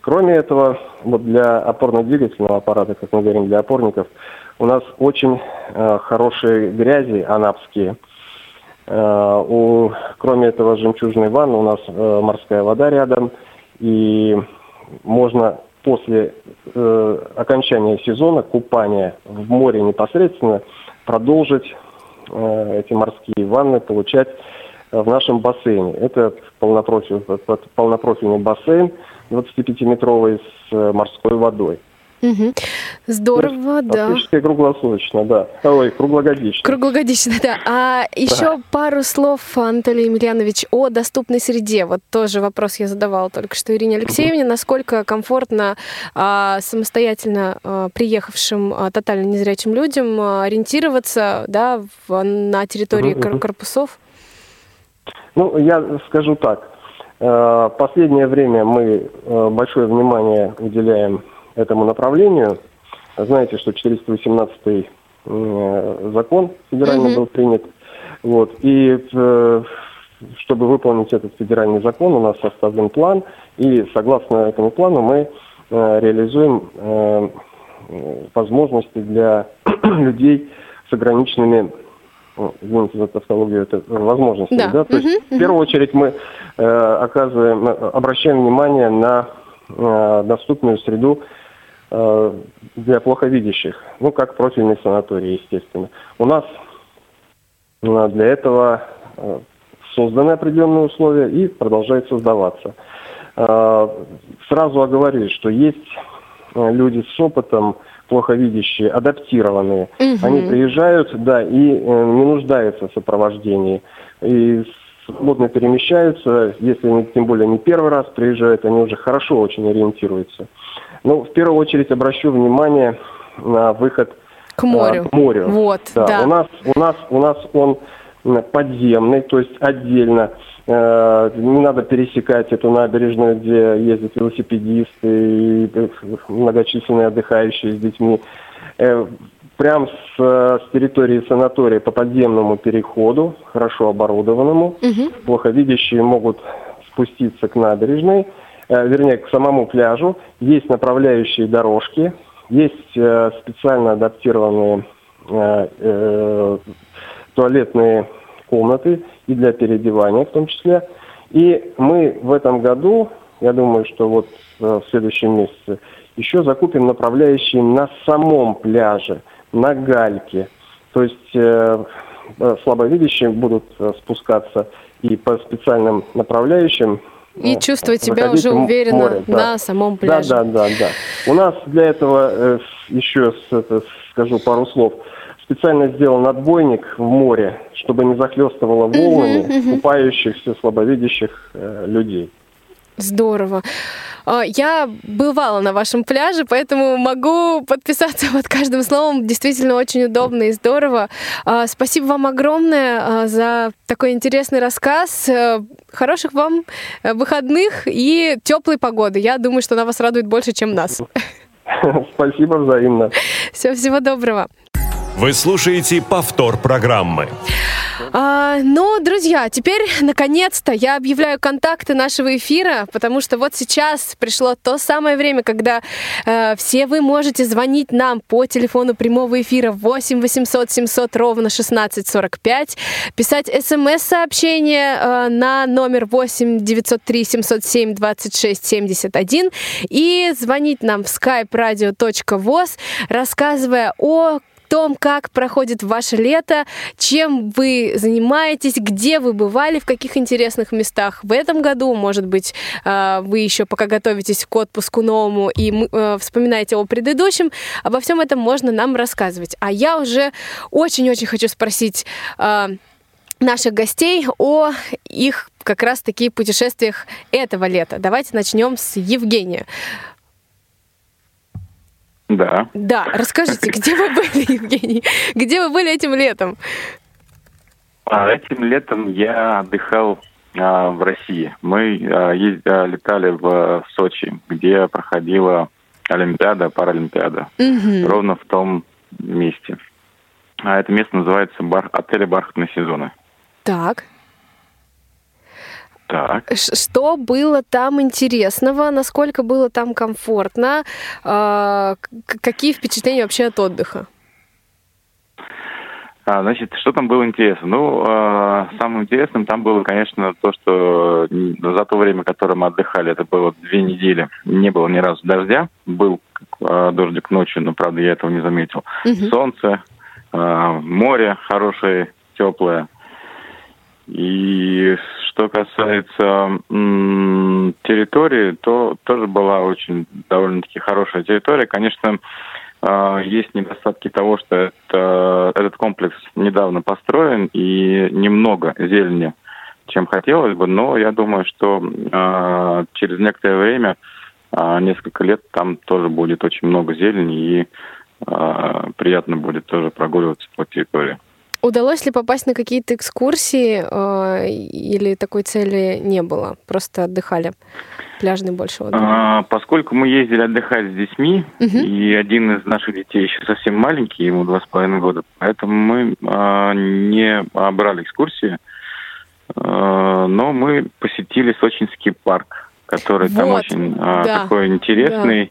Speaker 9: Кроме этого, вот для опорно-двигательного аппарата, как мы говорим, для опорников, у нас очень э, хорошие грязи анапские. Э, у, кроме этого, жемчужной ванны у нас э, морская вода рядом, и можно после э, окончания сезона купания в море непосредственно продолжить э, эти морские ванны получать э, в нашем бассейне. Это полнопрофиль- п- полнопрофильный бассейн 25-метровый с э, морской водой.
Speaker 3: Мгм. Здорово, да.
Speaker 9: Практически круглосуточно, да. Ой, круглогодично.
Speaker 3: Круглогодично, да. А еще пару слов, Анатолий Емельянович, о доступной среде. Вот тоже вопрос я задавала только что Ирине Алексеевне. Насколько комфортно а, самостоятельно а, приехавшим а, тотально незрячим людям а, ориентироваться да, в- на территории
Speaker 9: мгм.
Speaker 3: корпусов?
Speaker 9: Ну, я скажу так. Э, Последнее время мы э, большое внимание уделяем этому направлению. знаете, что 418 закон федеральный был принят. Вот. И чтобы выполнить этот федеральный закон, у нас составлен план, и согласно этому плану мы реализуем возможности для (clears throat) людей с ограниченными извините за тавтологию, это возможности. Да. Да? То есть, uh-huh, в первую очередь мы э, оказываем, э, обращаем внимание на э, доступную среду э, для плоховидящих, ну, как профильный санаторий, естественно. У нас э, для этого э, созданы определенные условия и продолжают создаваться. Э, сразу оговорюсь, что есть э, люди с опытом, плохо видящие, адаптированные. Угу. Они приезжают, да, и э, не нуждаются в сопровождении. И свободно перемещаются, если они тем более не первый раз приезжают, они уже хорошо очень ориентируются. Ну, в первую очередь обращу внимание на выход
Speaker 3: к морю.
Speaker 9: А, к морю.
Speaker 3: Вот, да.
Speaker 9: да. У нас, у нас, у нас он подземный, то есть отдельно. Э, не надо пересекать эту набережную, где ездят велосипедисты и э, многочисленные отдыхающие с детьми. Э, прям с, с территории санатория по подземному переходу, хорошо оборудованному, угу. плохо видящие могут спуститься к набережной, вернее, к самому пляжу. Есть направляющие дорожки, есть специально адаптированные туалетные комнаты и для переодевания в том числе. И мы в этом году, я думаю, что вот э, в следующем месяце, еще закупим направляющие на самом пляже, на гальке. То есть э, э слабовидящие будут спускаться и по специальным направляющим
Speaker 3: и чувствовать себя уже уверенно море, да. на самом пляже.
Speaker 9: Да, да, да, да. У нас для этого э, еще с, это, скажу пару слов специально сделан отбойник в море, чтобы не захлестывало волнами uh-huh, uh-huh. купающихся слабовидящих э, людей.
Speaker 3: Здорово. А, я бывала на вашем пляже, поэтому могу подписаться (laughs) под каждым словом. Действительно очень удобно и здорово. А, спасибо вам огромное а, за такой интересный рассказ. Э, хороших вам э, выходных и теплой погоды. Я думаю, что она вас радует больше, чем нас.
Speaker 9: Спасибо (laughs) взаимно.
Speaker 3: Все, всего доброго.
Speaker 1: Вы слушаете повтор программы.
Speaker 3: А, ну, друзья, теперь, наконец-то, я объявляю контакты нашего эфира, потому что вот сейчас пришло то самое время, когда э, все вы можете звонить нам по телефону прямого эфира 8 800 700 ровно 1645, писать смс-сообщение э, на номер 8 903 707 26 71 и звонить нам в skype-radio.voz, рассказывая о том, как проходит ваше лето, чем вы занимаетесь, где вы бывали, в каких интересных местах в этом году. Может быть, э, вы еще пока готовитесь к отпуску новому и э, вспоминаете о предыдущем. Обо всем этом можно нам рассказывать. А я уже очень-очень хочу спросить э, наших гостей о их как раз-таки путешествиях этого лета. Давайте начнем с Евгения.
Speaker 4: Да.
Speaker 3: Да, расскажите, (laughs) где вы были, Евгений? Где вы были этим летом?
Speaker 4: А этим летом я отдыхал а, в России. Мы а, езд, а, летали в Сочи, где проходила Олимпиада, Паралимпиада. Угу. Ровно в том месте. А это место называется бар, отель «Бархатные сезоны».
Speaker 3: Так.
Speaker 4: Так.
Speaker 3: Что было там интересного? Насколько было там комфортно? А, какие впечатления вообще от отдыха?
Speaker 4: А, значит, что там было интересно? Ну, э, самым интересным там было, конечно, то, что за то время, которое мы отдыхали, это было две недели, не было ни разу дождя. Был э, дождик ночью, но, правда, я этого не заметил. Угу. Солнце, э, море хорошее, теплое. И что касается территории, то тоже была очень довольно-таки хорошая территория. Конечно, э, есть недостатки того, что это, этот комплекс недавно построен и немного зелени, чем хотелось бы, но я думаю, что э, через некоторое время, э, несколько лет, там тоже будет очень много зелени и приятно будет тоже прогуливаться по территории.
Speaker 3: Удалось ли попасть на какие-то экскурсии э, или такой цели не было? Просто отдыхали? Пляжный больше отдых?
Speaker 7: А, поскольку мы ездили отдыхать с детьми,
Speaker 3: Мгм.
Speaker 7: и один из наших детей еще совсем маленький, ему два с половиной года, поэтому мы а, не брали экскурсии, А, но мы посетили Сочинский парк, который там
Speaker 3: Вот,
Speaker 7: очень а,
Speaker 3: да,
Speaker 7: такой интересный.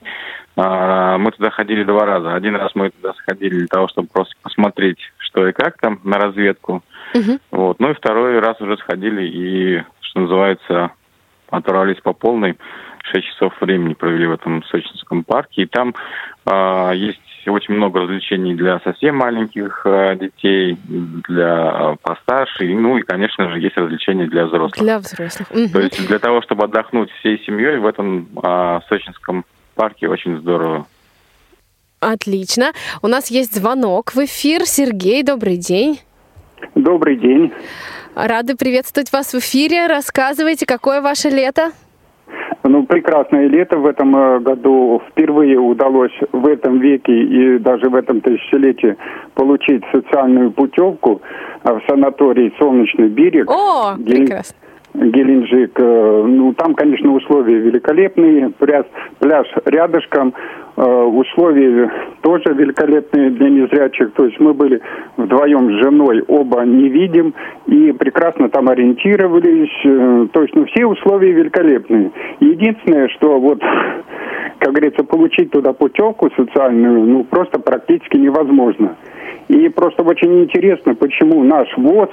Speaker 7: А, Мы туда ходили два раза. Один раз мы туда сходили для того, чтобы просто посмотреть, что и как там на разведку.
Speaker 3: Мгм.
Speaker 7: Вот. Ну и второй раз уже сходили и, что называется, отправились по полной. Шесть часов времени провели в этом Сочинском парке. И там а, есть очень много развлечений для совсем маленьких а, детей, для а, постарше. И, Ну и, конечно же, есть развлечения для взрослых.
Speaker 3: Для взрослых.
Speaker 7: То есть для того, чтобы отдохнуть всей семьей в этом а, Сочинском парке очень здорово.
Speaker 3: Отлично. У нас есть звонок в эфир. Сергей, добрый день.
Speaker 10: Добрый день.
Speaker 3: Рады приветствовать вас в эфире. Рассказывайте, какое ваше лето?
Speaker 10: Ну, прекрасное лето в этом э, году. Впервые удалось в этом веке и даже в этом тысячелетии получить социальную путевку э, в санаторий «Солнечный берег».
Speaker 3: О, прекрасно.
Speaker 10: Геленджик. Э, Ну, там, конечно, условия великолепные. Пляж, пляж рядышком. Э, Условия тоже великолепные для незрячих. То есть мы были вдвоем с женой, оба не видим. И прекрасно там ориентировались. Э, То есть, ну, все условия великолепные. Единственное, что вот, (laughs) как говорится, получить туда путевку социальную, ну, просто практически невозможно. И просто очень интересно, почему наш ВОЗ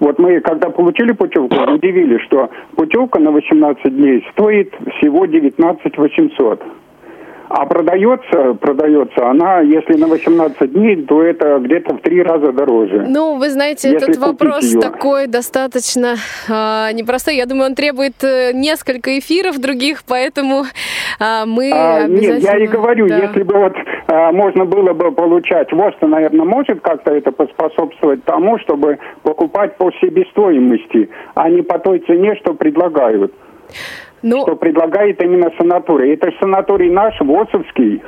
Speaker 10: вот мы, когда получили путевку, удивились, что путевка на 18 дней стоит всего 19 800. А продается, продается она, если на 18 дней, то это где-то в три раза дороже.
Speaker 3: Ну, вы знаете,
Speaker 10: Если
Speaker 3: этот вопрос
Speaker 10: её.
Speaker 3: такой достаточно а, непростой. Я думаю, он требует э, несколько эфиров других, поэтому а, мы
Speaker 10: А,
Speaker 3: обязательно...
Speaker 10: нет, я и говорю,
Speaker 3: Да.
Speaker 10: если бы вот а, можно было бы получать, ВОЗ-то, наверное, может как-то это поспособствовать тому, чтобы покупать по себестоимости, а не по той цене, что предлагают.
Speaker 3: Ну,
Speaker 10: Что предлагает именно санаторий. Это же санаторий наш, ВОСовский.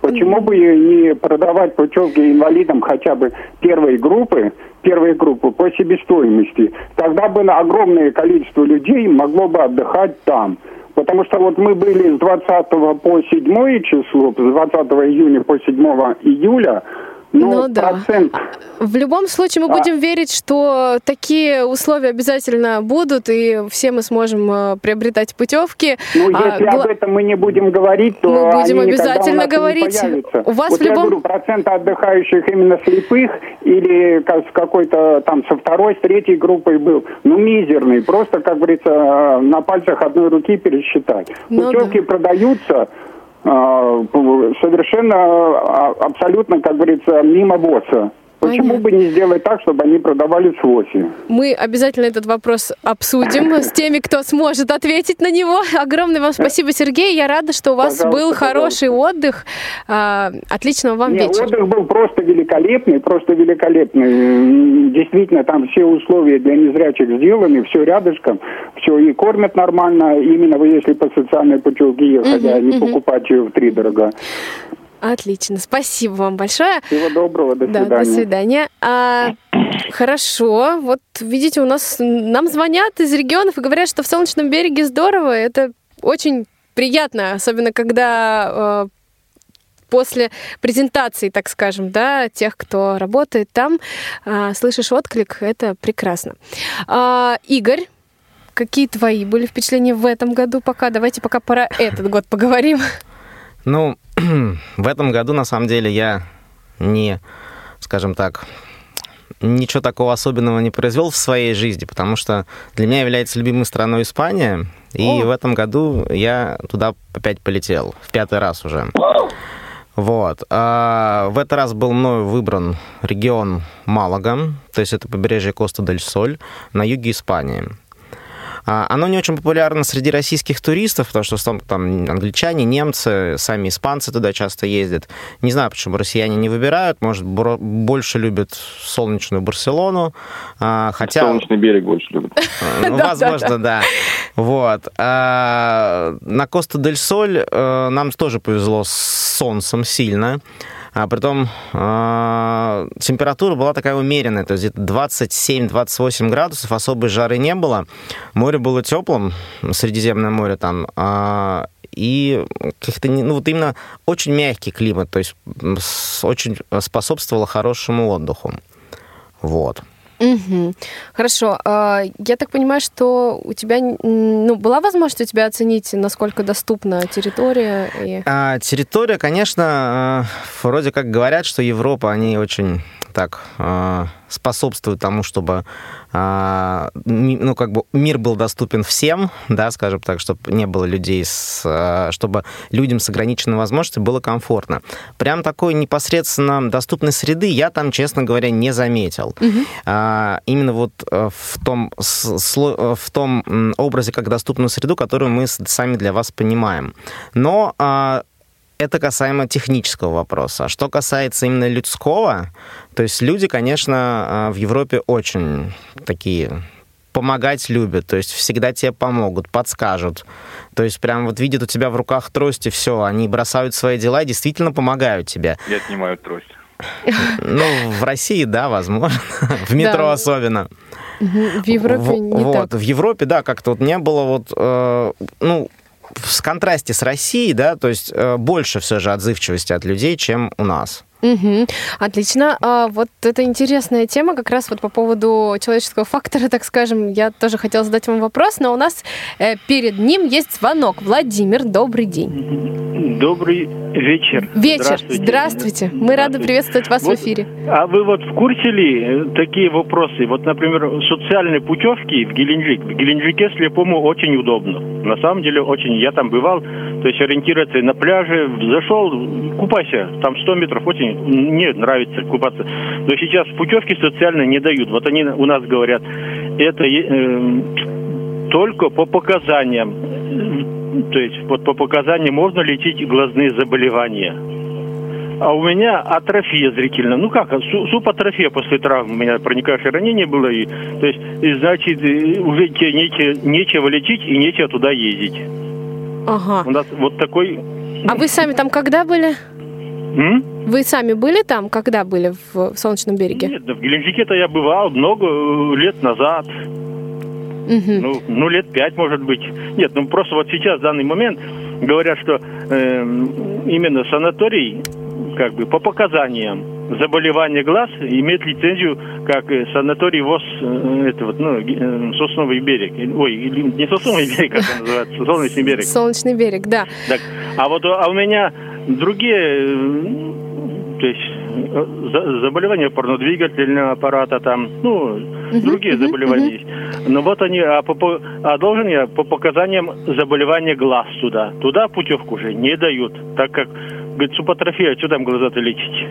Speaker 10: Почему бы не продавать путевки инвалидам хотя бы первой группы, первой группы по себестоимости? Тогда бы на огромное количество людей могло бы отдыхать там. Потому что вот мы были с 20 по 7 число, с 20 июня по 7 июля, ну,
Speaker 3: Ну да. В любом случае мы
Speaker 10: А.
Speaker 3: будем верить, что такие условия обязательно будут, и все мы сможем э, приобретать путевки.
Speaker 10: Ну,
Speaker 3: А,
Speaker 10: если
Speaker 3: гла-
Speaker 10: об этом мы не будем говорить, то
Speaker 3: Мы будем
Speaker 10: они
Speaker 3: обязательно
Speaker 10: у и не
Speaker 3: говорить.
Speaker 10: появятся.
Speaker 3: У вас
Speaker 10: вот
Speaker 3: в
Speaker 10: я
Speaker 3: любом-
Speaker 10: говорю, процент отдыхающих именно слепых или как с какой-то там со второй, с третьей группой был, ну, мизерный. Просто, как говорится, на пальцах одной руки пересчитать.
Speaker 3: Ну
Speaker 10: Путевки продаются а, совершенно а, абсолютно, как говорится, мимо босса. Почему
Speaker 3: Понятно.
Speaker 10: бы не сделать так, чтобы они продавались в ОСИ?
Speaker 3: Мы обязательно этот вопрос обсудим с теми, кто сможет ответить на него. Огромное вам спасибо, Сергей. Я рада, что у вас
Speaker 10: Пожалуйста,
Speaker 3: был хороший отдых. А, Отличного вам
Speaker 10: Нет,
Speaker 3: вечера.
Speaker 10: отдых был просто великолепный, просто великолепный. Действительно, там все условия для незрячих сделаны, все рядышком, все и кормят нормально, именно вы если по социальной путевке ехать, а не покупать ее в три дорого.
Speaker 3: Отлично. Спасибо вам большое.
Speaker 10: Всего доброго, до
Speaker 3: Да,
Speaker 10: свидания.
Speaker 3: до свидания. А, хорошо. Вот видите, у нас нам звонят из регионов и говорят, что в Солнечном береге здорово. Это очень приятно, особенно когда э, после презентации, так скажем, да, тех, кто работает там, э, слышишь отклик, это прекрасно. А, Игорь, какие твои были впечатления в этом году пока? Давайте пока про этот год поговорим.
Speaker 6: Ну, (clears throat) в этом году, на самом деле, я не, скажем так, ничего такого особенного не произвел в своей жизни, потому что для меня является любимой страной Испания, и
Speaker 3: О.
Speaker 6: в этом году я туда опять полетел, в пятый раз уже. Вот. А в этот раз был мною выбран регион Малага, то есть это побережье Коста-дель-Соль на юге Испании. А, Оно не очень популярно среди российских туристов, потому что в основном там англичане, немцы, сами испанцы туда часто ездят. Не знаю, почему россияне не выбирают. Может, больше любят солнечную Барселону. А, Хотя...
Speaker 7: Солнечный берег больше любят.
Speaker 6: Ну, возможно, да. Вот. А, на Коста-дель-Соль э, нам тоже повезло с солнцем сильно. А притом э, температура была такая умеренная, то есть где-то 27-28 градусов, особой жары не было. Море было теплым, Средиземное море там, э, и как-то, ну вот именно очень мягкий климат, то есть очень способствовало хорошему отдыху. Вот.
Speaker 3: Угу. Хорошо. А, я так понимаю, что у тебя ну, была возможность у тебя оценить, насколько доступна территория? И...
Speaker 6: А, территория, конечно, а, вроде как говорят, что Европа, они очень так а, способствует тому, чтобы а, ну, как бы мир был доступен всем, да, скажем так, чтобы не было людей, с, а, чтобы людям с ограниченной возможностью было комфортно. Прям такой непосредственно доступной среды я там, честно говоря, не заметил. Угу. Именно вот э, в том, э, в том образе как доступную среду, которую мы сами для вас понимаем. Но это касаемо технического вопроса. А что касается именно людского, то есть люди, конечно, а, в Европе очень такие помогать любят, то есть всегда тебе помогут, подскажут. То есть прям вот видят у тебя в руках трость, и все, они бросают свои дела и действительно помогают тебе.
Speaker 7: Я отнимаю трость.
Speaker 6: Ну, в России, да, возможно. (laughs) В метро особенно.
Speaker 3: В Европе не
Speaker 6: так. В Европе, да, как-то вот не было вот, э, ну, в контрасте с Россией, да, то есть э, больше все же отзывчивости от людей, чем у нас.
Speaker 3: Угу. Отлично. А, вот это интересная тема, как раз вот по поводу человеческого фактора, так скажем. Я тоже хотела задать вам вопрос, но у нас э, перед ним есть звонок. Владимир, добрый день.
Speaker 11: Добрый вечер.
Speaker 3: Вечер. Здравствуйте. Здравствуйте. Мы Здравствуйте. рады приветствовать вас вот, в эфире.
Speaker 11: А вы вот в курсе ли э, такие вопросы? Вот, например, социальные путевки в Геленджик. В Геленджике слепому очень удобно. На самом деле очень. Я там бывал, то есть ориентироваться на пляже, зашел, купайся, там 100 метров, очень мне нравится купаться. Но сейчас путевки социальные не дают. Вот они у нас говорят, это э, только по показаниям. То есть вот по показаниям можно лечить глазные заболевания. А у меня атрофия зрительная. Ну как, субатрофия после травмы. У меня проникающее ранение было. И, то есть, и, значит, уже тебе нечего, нечего лечить и нечего туда ездить.
Speaker 3: Ага.
Speaker 11: У нас вот такой...
Speaker 3: А вы сами там когда были?
Speaker 11: М?
Speaker 3: Вы сами были там, когда были в, Солнечном береге?
Speaker 11: Нет, в Геленджике-то я бывал много э, лет назад. Угу. Ну, ну, лет пять, может быть. Нет, ну просто вот сейчас, в данный момент, говорят, что э, именно санаторий, как бы по показаниям заболевания глаз, имеет лицензию как э, санаторий ВОЗ, э, это вот, ну, Сосновый берег. Ой, не Сосновый берег, как он называется, (laughs) Солнечный берег.
Speaker 3: Солнечный берег, да.
Speaker 11: Так, а вот а у меня другие то есть э, заболевания порнодвигательного аппарата, там, ну, uh-huh, другие uh-huh, заболевания uh-huh. есть. Но вот они, а, по, а должен я по показаниям заболевания глаз туда. Туда путевку уже не дают, так как, говорит, супатрофия, а что там глаза-то лечить?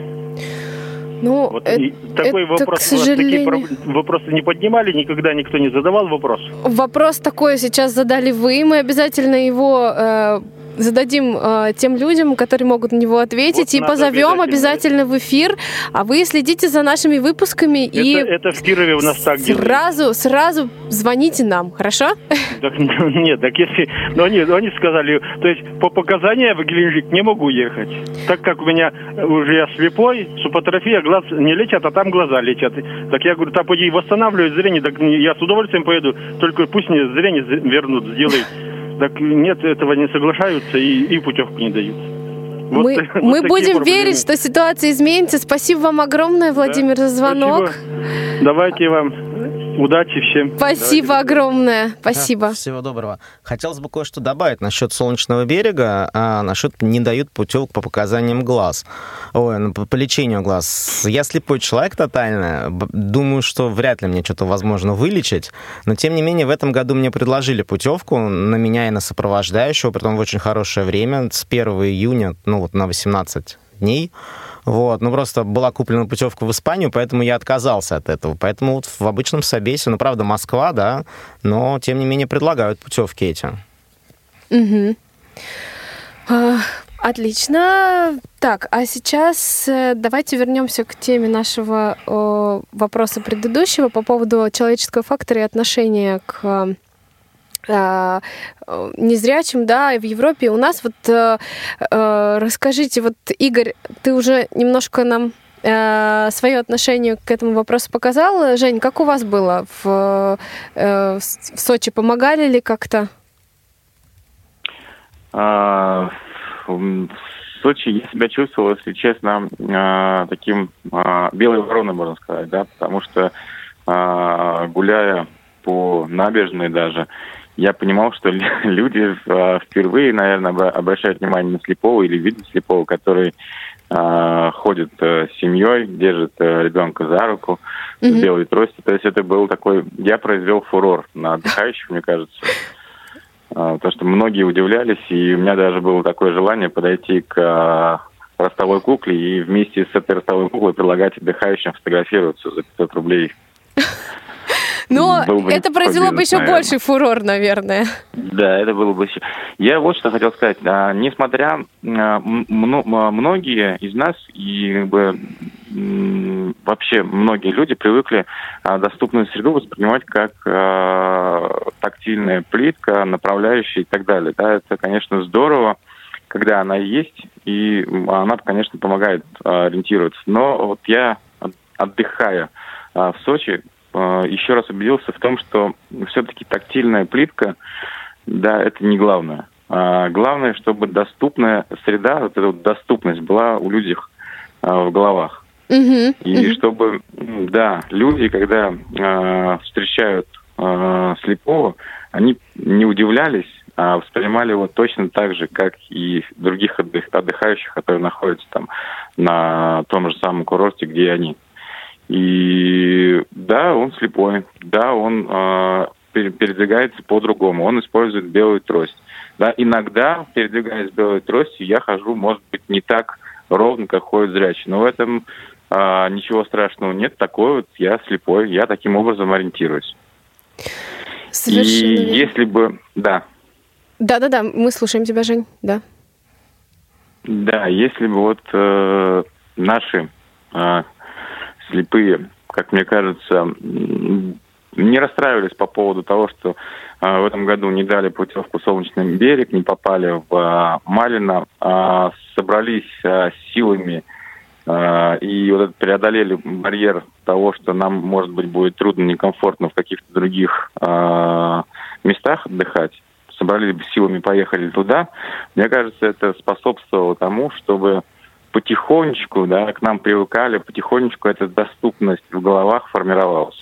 Speaker 3: Ну, вот это,
Speaker 11: такой
Speaker 3: это,
Speaker 11: вопрос,
Speaker 3: к сожалению...
Speaker 11: такие вопросы не поднимали, никогда никто не задавал вопрос.
Speaker 3: Вопрос такой сейчас задали вы, мы обязательно его э, зададим э, тем людям, которые могут на него ответить, вот и позовем обязательно. в эфир. А вы следите за нашими выпусками
Speaker 11: это,
Speaker 3: и
Speaker 11: это в Кирове у нас так
Speaker 3: сразу, делают. сразу звоните нам, хорошо?
Speaker 11: Так, (laughs) нет, так если, но они, они сказали, то есть по показаниям в Геленджик не могу ехать, так как у меня уже я слепой, супатрофия глаз не лечат, а там глаза лечат. Так я говорю, там поди восстанавливать зрение, так я с удовольствием поеду, только пусть мне зрение вернут, сделай. Так нет, этого не соглашаются и, и путевку не дают.
Speaker 3: Вот, мы (laughs) вот мы будем проблемы. верить, что ситуация изменится. Спасибо вам огромное, Владимир, да, за звонок.
Speaker 11: Спасибо. Давайте вам Удачи всем.
Speaker 3: Спасибо Давайте. огромное. Спасибо.
Speaker 6: Да, всего доброго. Хотелось бы кое-что добавить насчет Солнечного берега, а насчет не дают путевок по показаниям глаз. Ой, ну, по, по лечению глаз. Я слепой человек тотально. Думаю, что вряд ли мне что-то возможно вылечить. Но, тем не менее, в этом году мне предложили путевку на меня и на сопровождающего, притом в очень хорошее время, с 1 июня, ну вот на 18 дней. Вот, ну просто была куплена путевка в Испанию, поэтому я отказался от этого. Поэтому вот в обычном собесе, ну правда Москва, да, но тем не менее предлагают путевки эти.
Speaker 3: Угу. А, отлично. Так, а сейчас э, давайте вернемся к теме нашего о, вопроса предыдущего по поводу человеческого фактора и отношения к незрячим, да, и в Европе. У нас вот э, э, расскажите, вот Игорь, ты уже немножко нам э, свое отношение к этому вопросу показал. Жень, как у вас было в, э, в Сочи? Помогали ли как-то?
Speaker 4: А, в Сочи я себя чувствовал, если честно, а, таким а, белой вороной, можно сказать, да, потому что а, гуляя по набережной даже, я понимал, что (laughs) люди впервые, наверное, обращают внимание на слепого или видят слепого, который ходит э, с семьей, держит э, ребенка за руку, mm-hmm. делает трости. То есть это был такой... Я произвел фурор на отдыхающих, мне кажется. А, то, что многие удивлялись, и у меня даже было такое желание подойти к а, ростовой кукле и вместе с этой ростовой куклой предлагать отдыхающим фотографироваться за 500 рублей.
Speaker 3: Но это произвело бы еще наверное. больший фурор, наверное.
Speaker 4: Да, это было бы еще. Я вот что хотел сказать. А, несмотря многие из нас и как бы вообще многие люди привыкли а, доступную среду воспринимать как а, тактильная плитка, направляющая и так далее. Да, это, конечно, здорово, когда она есть, и она, конечно, помогает ориентироваться. Но вот я, отдыхая в Сочи, еще раз убедился в том, что все-таки тактильная плитка, да, это не главное. А главное, чтобы доступная среда, вот эта вот доступность была у людей а, в головах. Uh-huh, и uh-huh. чтобы, да, люди, когда э, встречают э, слепого, они не удивлялись, а воспринимали его точно так же, как и других отдых, отдыхающих, которые находятся там на том же самом курорте, где они. И да, он слепой, да, он э, передвигается по-другому, он использует белую трость. Да, иногда, передвигаясь белой тростью, я хожу, может быть, не так ровно, как ходит зрячий. Но в этом а, ничего страшного нет, такой вот я слепой, я таким образом ориентируюсь. Совершенно И если бы, да.
Speaker 3: Да-да-да, мы слушаем тебя, Жень, да.
Speaker 4: Да, если бы вот э, наши э, слепые, как мне кажется, не расстраивались по поводу того, что э, в этом году не дали путевку «Солнечный берег», не попали в Малино, э, собрались э, силами а, и вот это преодолели барьер того, что нам, может быть, будет трудно, некомфортно в каких-то других местах отдыхать, собрались силами, поехали туда, мне кажется, это способствовало тому, чтобы потихонечку, да, к нам привыкали, потихонечку эта доступность в головах формировалась.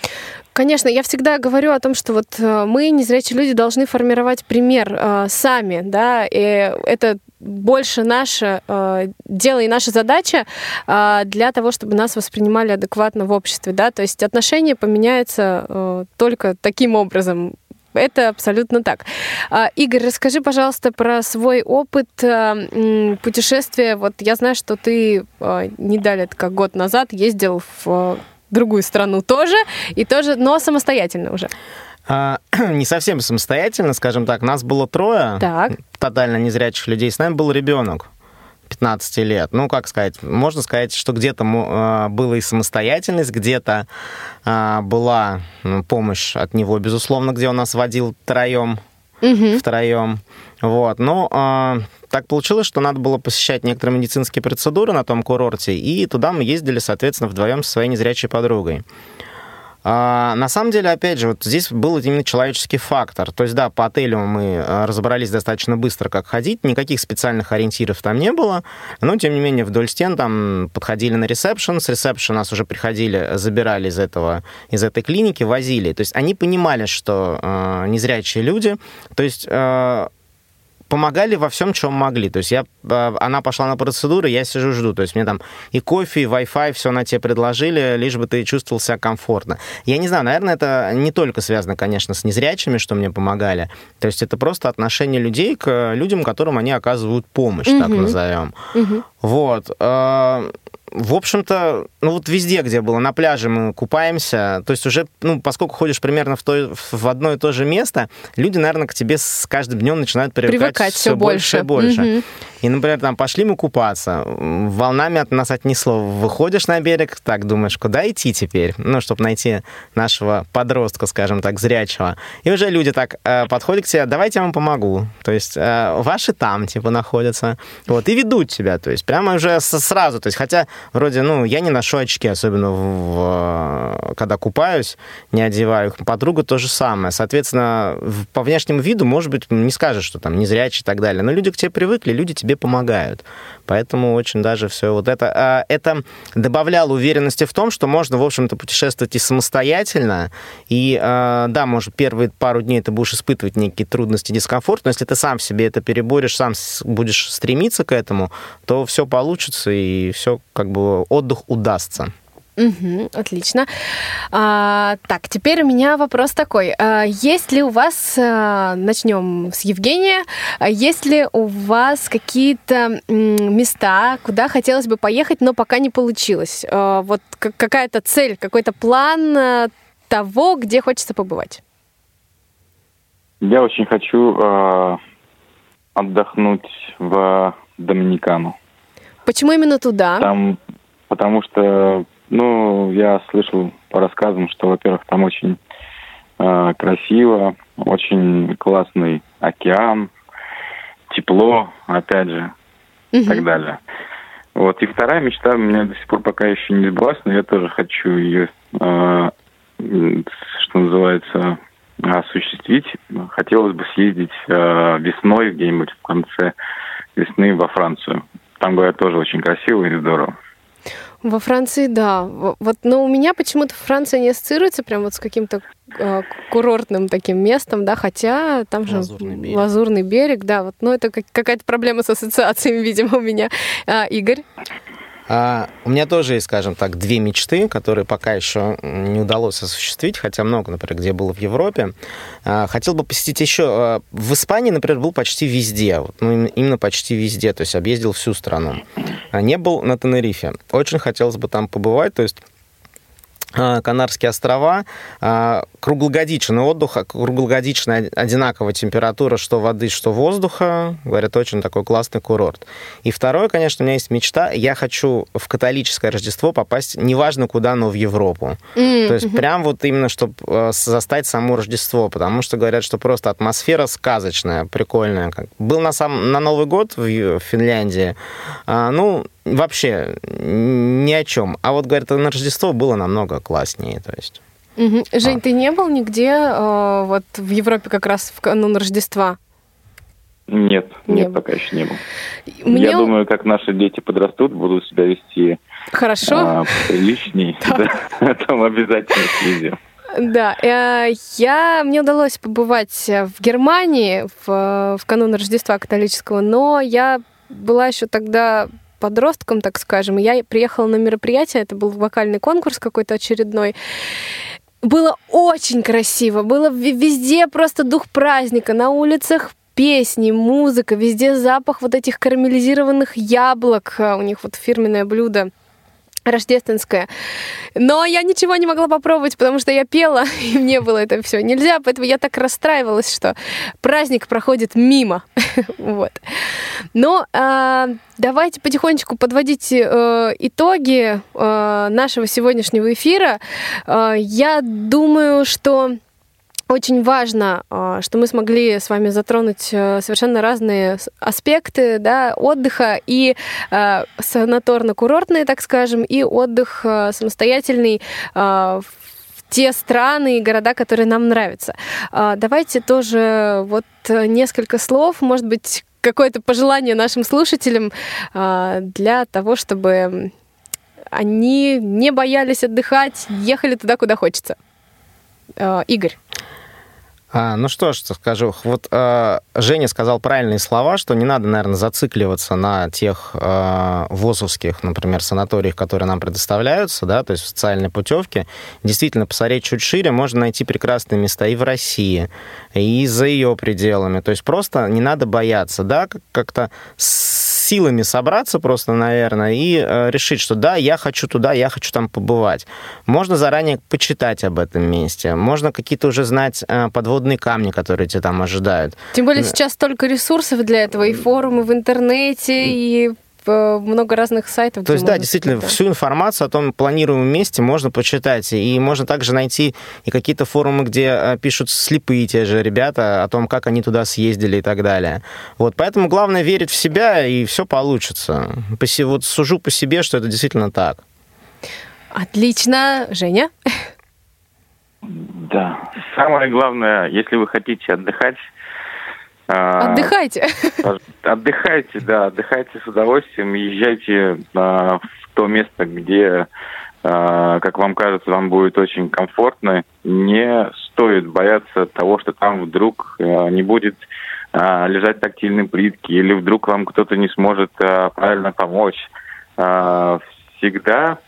Speaker 3: Конечно, я всегда говорю о том, что вот э, мы, незрячие люди, должны формировать пример э, сами, да, и это больше наше э, дело и наша задача э, для того, чтобы нас воспринимали адекватно в обществе, да, то есть отношения поменяются э, только таким образом. Это абсолютно так. А, Игорь, расскажи, пожалуйста, про свой опыт э, путешествия. Вот я знаю, что ты э, не далее, как год назад, ездил в другую страну тоже, и тоже, но самостоятельно уже.
Speaker 6: А, (clears throat) не совсем самостоятельно, скажем так. Нас было трое, так. тотально незрячих людей. С нами был ребенок. 15 лет. Ну, как сказать, можно сказать, что где-то э, была и самостоятельность, где-то э, была ну, помощь от него, безусловно, где он нас водил втроем. Угу. Втроем. Вот. Но э, так получилось, что надо было посещать некоторые медицинские процедуры на том курорте, и туда мы ездили, соответственно, вдвоем со своей незрячей подругой. А, на самом деле, опять же, вот здесь был именно человеческий фактор. То есть, да, по отелю мы а, разобрались достаточно быстро, как ходить, никаких специальных ориентиров там не было, но, тем не менее, вдоль стен там подходили на ресепшн, с ресепшн нас уже приходили, забирали из, этого, из этой клиники, возили. То есть они понимали, что э, незрячие люди, то есть... Э, помогали во всем, чем могли. То есть я, а, она пошла на процедуры, я сижу, жду. То есть мне там и кофе, и Wi-Fi, все на тебе предложили, лишь бы ты чувствовал себя комфортно. Я не знаю, наверное, это не только связано, конечно, с незрячими, что мне помогали. То есть это просто отношение людей к людям, которым они оказывают помощь, угу. так назовем. Угу. Вот. В общем-то, ну вот везде, где было, на пляже мы купаемся, то есть уже, ну, поскольку ходишь примерно в, то, в одно и то же место, люди, наверное, к тебе с каждым днем начинают привыкать,
Speaker 3: Привыкать
Speaker 6: все
Speaker 3: всё
Speaker 6: больше и
Speaker 3: больше. Мгм.
Speaker 6: И, например, там пошли мы купаться, волнами от нас отнесло, выходишь на берег, так думаешь, куда идти теперь, ну, чтобы найти нашего подростка, скажем так, зрячего. И уже люди так э, подходят к тебе, давайте я вам помогу. То есть э, ваши там, типа, находятся. Вот, и ведут тебя, то есть прямо уже сразу. То есть, хотя, вроде, ну, я не ношу очки, особенно в- в- когда купаюсь, не одеваю их. Подруга то же самое. Соответственно, по внешнему виду, может быть, не скажешь, что там незрячий и так далее. Но люди к тебе привыкли, люди тебе помогают. Поэтому очень даже все вот это... а, Это добавляло уверенности в том, что можно, в общем-то, путешествовать и самостоятельно. И, а, да, может, первые пару дней ты будешь испытывать некие трудности, дискомфорт, но если ты сам себе это переборешь, сам будешь стремиться к этому, то все получится, и все, как бы, отдых удастся.
Speaker 3: Мгм, отлично. А, так, теперь у меня вопрос такой. А, есть ли у вас, а, начнем с Евгения, а есть ли у вас какие-то места, куда хотелось бы поехать, но пока не получилось? А, вот какая-то цель, какой-то план а, того, где хочется побывать?
Speaker 7: Я очень хочу э, отдохнуть в Доминикану.
Speaker 3: Почему именно туда?
Speaker 7: Там, потому что, ну, я слышал по рассказам, что, во-первых, там очень э, красиво, очень классный океан, тепло, опять же, и так далее. Вот. И вторая мечта у меня до сих пор пока еще не сбылась, но я тоже хочу ее, э, что называется, осуществить. Хотелось бы съездить э, весной где-нибудь в конце весны во Францию. Там, говорят, тоже очень красиво и здорово.
Speaker 3: Во Франции, да. Вот, но у меня почему-то Франция не ассоциируется прям вот с каким-то э, курортным таким местом, да, хотя там же
Speaker 6: Лазурный берег.
Speaker 3: Лазурный берег, да, вот, ну это как- какая-то проблема с ассоциациями, (laughs) видимо, у меня. А, Игорь?
Speaker 6: А, у меня тоже есть, скажем так, две мечты, которые пока еще не удалось осуществить, хотя много, например, где было в Европе. А, хотел бы посетить еще... а, В Испании, например, был почти везде. Ну, им- именно почти везде, то есть объездил всю страну. Не был на Тенерифе. Очень хотелось бы там побывать, то есть Канарские острова, а, круглогодичный отдых, а, круглогодичная одинаковая температура что воды, что воздуха. Говорят, очень такой классный курорт. И второе, конечно, у меня есть мечта. Я хочу в католическое Рождество попасть, неважно куда, но в Европу.
Speaker 3: М,
Speaker 6: То есть прям вот именно, чтобы застать само Рождество, потому что говорят, что просто атмосфера сказочная, прикольная. Был на, сам, на Новый год в, Финляндии, а, ну, вообще ни о чем. А вот, говорят, на Рождество было намного класснее, то есть...
Speaker 3: Мгм. Жень,
Speaker 6: А.
Speaker 3: ты не был нигде э, вот в Европе как раз в канун Рождества?
Speaker 7: Нет,
Speaker 3: Не
Speaker 7: нет,
Speaker 3: был.
Speaker 7: пока еще не был.
Speaker 3: Мне
Speaker 7: Я думаю, как наши дети подрастут, будут себя вести
Speaker 3: Хорошо.
Speaker 7: а, приличней. (laughs) Там обязательно съездим.
Speaker 3: Да, э, я, мне удалось побывать в Германии в, в канун Рождества католического, но я была еще тогда подростком, так скажем. Я приехала на мероприятие, это был вокальный конкурс какой-то очередной. Было очень красиво, было везде просто дух праздника, на улицах песни, музыка, везде запах вот этих карамелизированных яблок. А, У них вот фирменное блюдо рождественское. Но я ничего не могла попробовать, потому что я пела, (laughs) и мне было это все нельзя, поэтому я так расстраивалась, что праздник проходит мимо. (laughs) вот. Но а, давайте потихонечку подводить э, итоги э, нашего сегодняшнего эфира. Э, я думаю, что очень важно, а, что мы смогли с вами затронуть э, совершенно разные аспекты да, отдыха и э, санаторно-курортные, так скажем, и отдых э, самостоятельный в те страны и города, которые нам нравятся. А, Давайте тоже вот э, несколько слов, может быть, какое-то пожелание нашим слушателям а, для того, чтобы они не боялись отдыхать, ехали туда, куда хочется. А, Игорь.
Speaker 6: А, ну что ж, скажу, вот э, Женя сказал правильные слова, что не надо, наверное, зацикливаться на тех э, ВОЗовских, например, санаториях, которые нам предоставляются, да, то есть в социальной путевке. Действительно, посмотреть чуть шире, можно найти прекрасные места и в России, и за ее пределами. То есть просто не надо бояться, да, как- как-то силами собраться просто, наверное, и э, решить, что да, я хочу туда, я хочу там побывать. Можно заранее почитать об этом месте, можно какие-то уже знать э, подводные камни, которые тебя там ожидают.
Speaker 3: Тем более сейчас столько ресурсов для этого, и форумы в интернете, и много разных сайтов.
Speaker 6: То есть, да, действительно, это. всю информацию о том планируемом месте можно почитать. И можно также найти и какие-то форумы, где э, пишут слепые те же ребята о том, как они туда съездили и так далее. Вот, поэтому главное верить в себя, и все получится. Вот сужу по себе, что это действительно так.
Speaker 3: Отлично. Женя?
Speaker 4: Да. Самое главное, если вы хотите отдыхать,
Speaker 3: Отдыхайте.
Speaker 4: Отдыхайте, да, отдыхайте с удовольствием, езжайте а, в то место, где, а, как вам кажется, вам будет очень комфортно. Не стоит бояться того, что там вдруг не будет лежать тактильные плитки, или вдруг вам кто-то не сможет правильно помочь. Всегда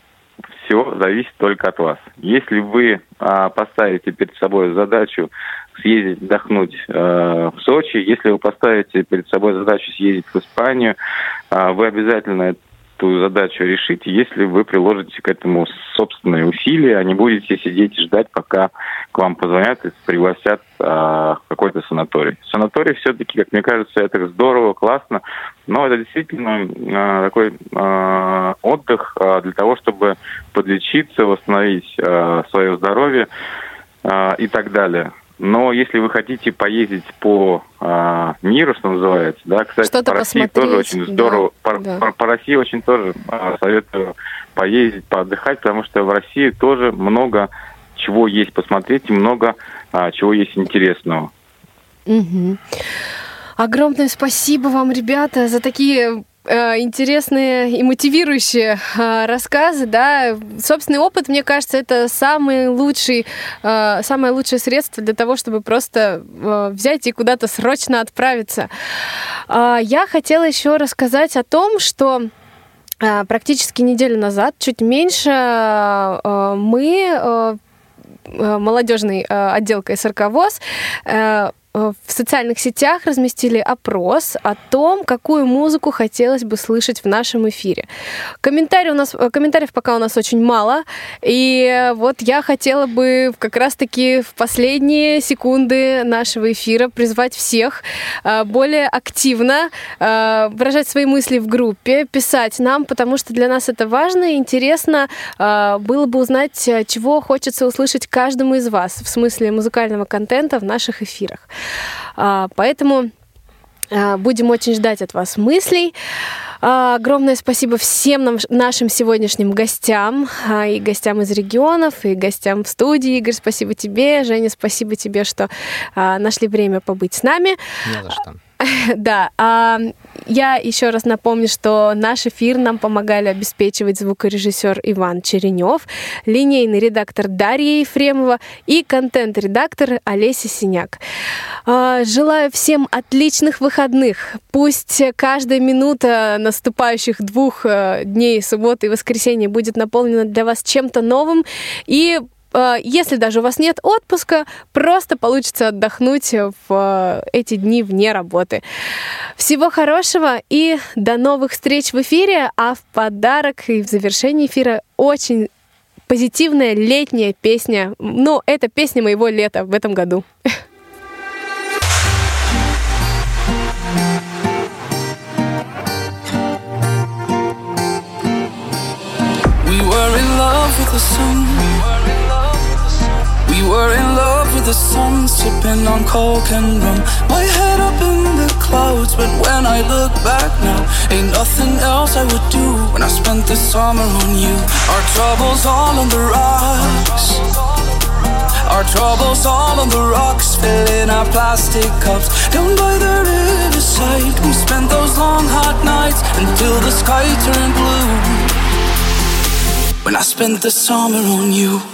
Speaker 4: все зависит только от вас. Если вы а, поставите перед собой задачу съездить отдохнуть э, в Сочи, если вы поставите перед собой задачу съездить в Испанию, э, вы обязательно эту задачу решите, если вы приложите к этому собственные усилия, а не будете сидеть и ждать, пока к вам позвонят и пригласят э, в какой-то санаторий. Санаторий все-таки, как мне кажется, это здорово, классно, но это действительно э, такой э, отдых э, для того, чтобы подлечиться, восстановить э, свое здоровье э, и так далее. Но если вы хотите поездить по а, миру, что называется, да, кстати,
Speaker 3: Что-то
Speaker 4: по России тоже очень здорово. Да, по, да. По, по России очень тоже а, советую поездить, поотдыхать, потому что в России тоже много чего есть посмотреть и много а, чего есть интересного.
Speaker 3: Угу. Огромное спасибо вам, ребята, за такие интересные и мотивирующие э, рассказы, да, собственный опыт, мне кажется, это самый лучший, э, самое лучшее средство для того, чтобы просто взять и куда-то срочно отправиться. А, я хотела еще рассказать о том, что практически неделю назад, чуть меньше, мы молодежный отдел КСРК ВОЗ Э, в социальных сетях разместили опрос о том, какую музыку хотелось бы слышать в нашем эфире. Комментарий у нас, э, комментариев пока у нас очень мало, и вот я хотела бы как раз-таки в последние секунды нашего эфира призвать всех э, более активно выражать свои мысли в группе, писать нам, потому что для нас это важно и интересно было бы узнать, чего хочется услышать каждому из вас в смысле музыкального контента в наших эфирах. А, поэтому а, будем очень ждать от вас мыслей. А, огромное спасибо всем нашим сегодняшним гостям, и гостям из регионов, и гостям в студии. Игорь, спасибо тебе. Женя, спасибо тебе, что нашли время побыть с нами.
Speaker 6: Не за что. (laughs)
Speaker 3: Да, а я еще раз напомню, что наш эфир нам помогали обеспечивать звукорежиссер Иван Черенев, линейный редактор Дарья Ефремова и контент-редактор Олеся Синяк. А, желаю всем отличных выходных. Пусть каждая минута наступающих двух э, дней субботы и воскресенья будет наполнена для вас чем-то новым и если даже у вас нет отпуска, просто получится отдохнуть в э, эти дни вне работы. Всего хорошего и до новых встреч в эфире, а в подарок и в завершении эфира очень позитивная летняя песня. Ну, это песня моего лета в этом году. We were in love with the sun. Were in love with the sun, sipping on coke and rum. My head up in the clouds, but when I look back now, ain't nothing else I would do when I spent the summer on you. Our troubles all on the rocks. Our troubles all on the rocks, filling our plastic cups. Down by the riverside, we spent those long hot nights until the sky turned blue. When I spent the summer on you.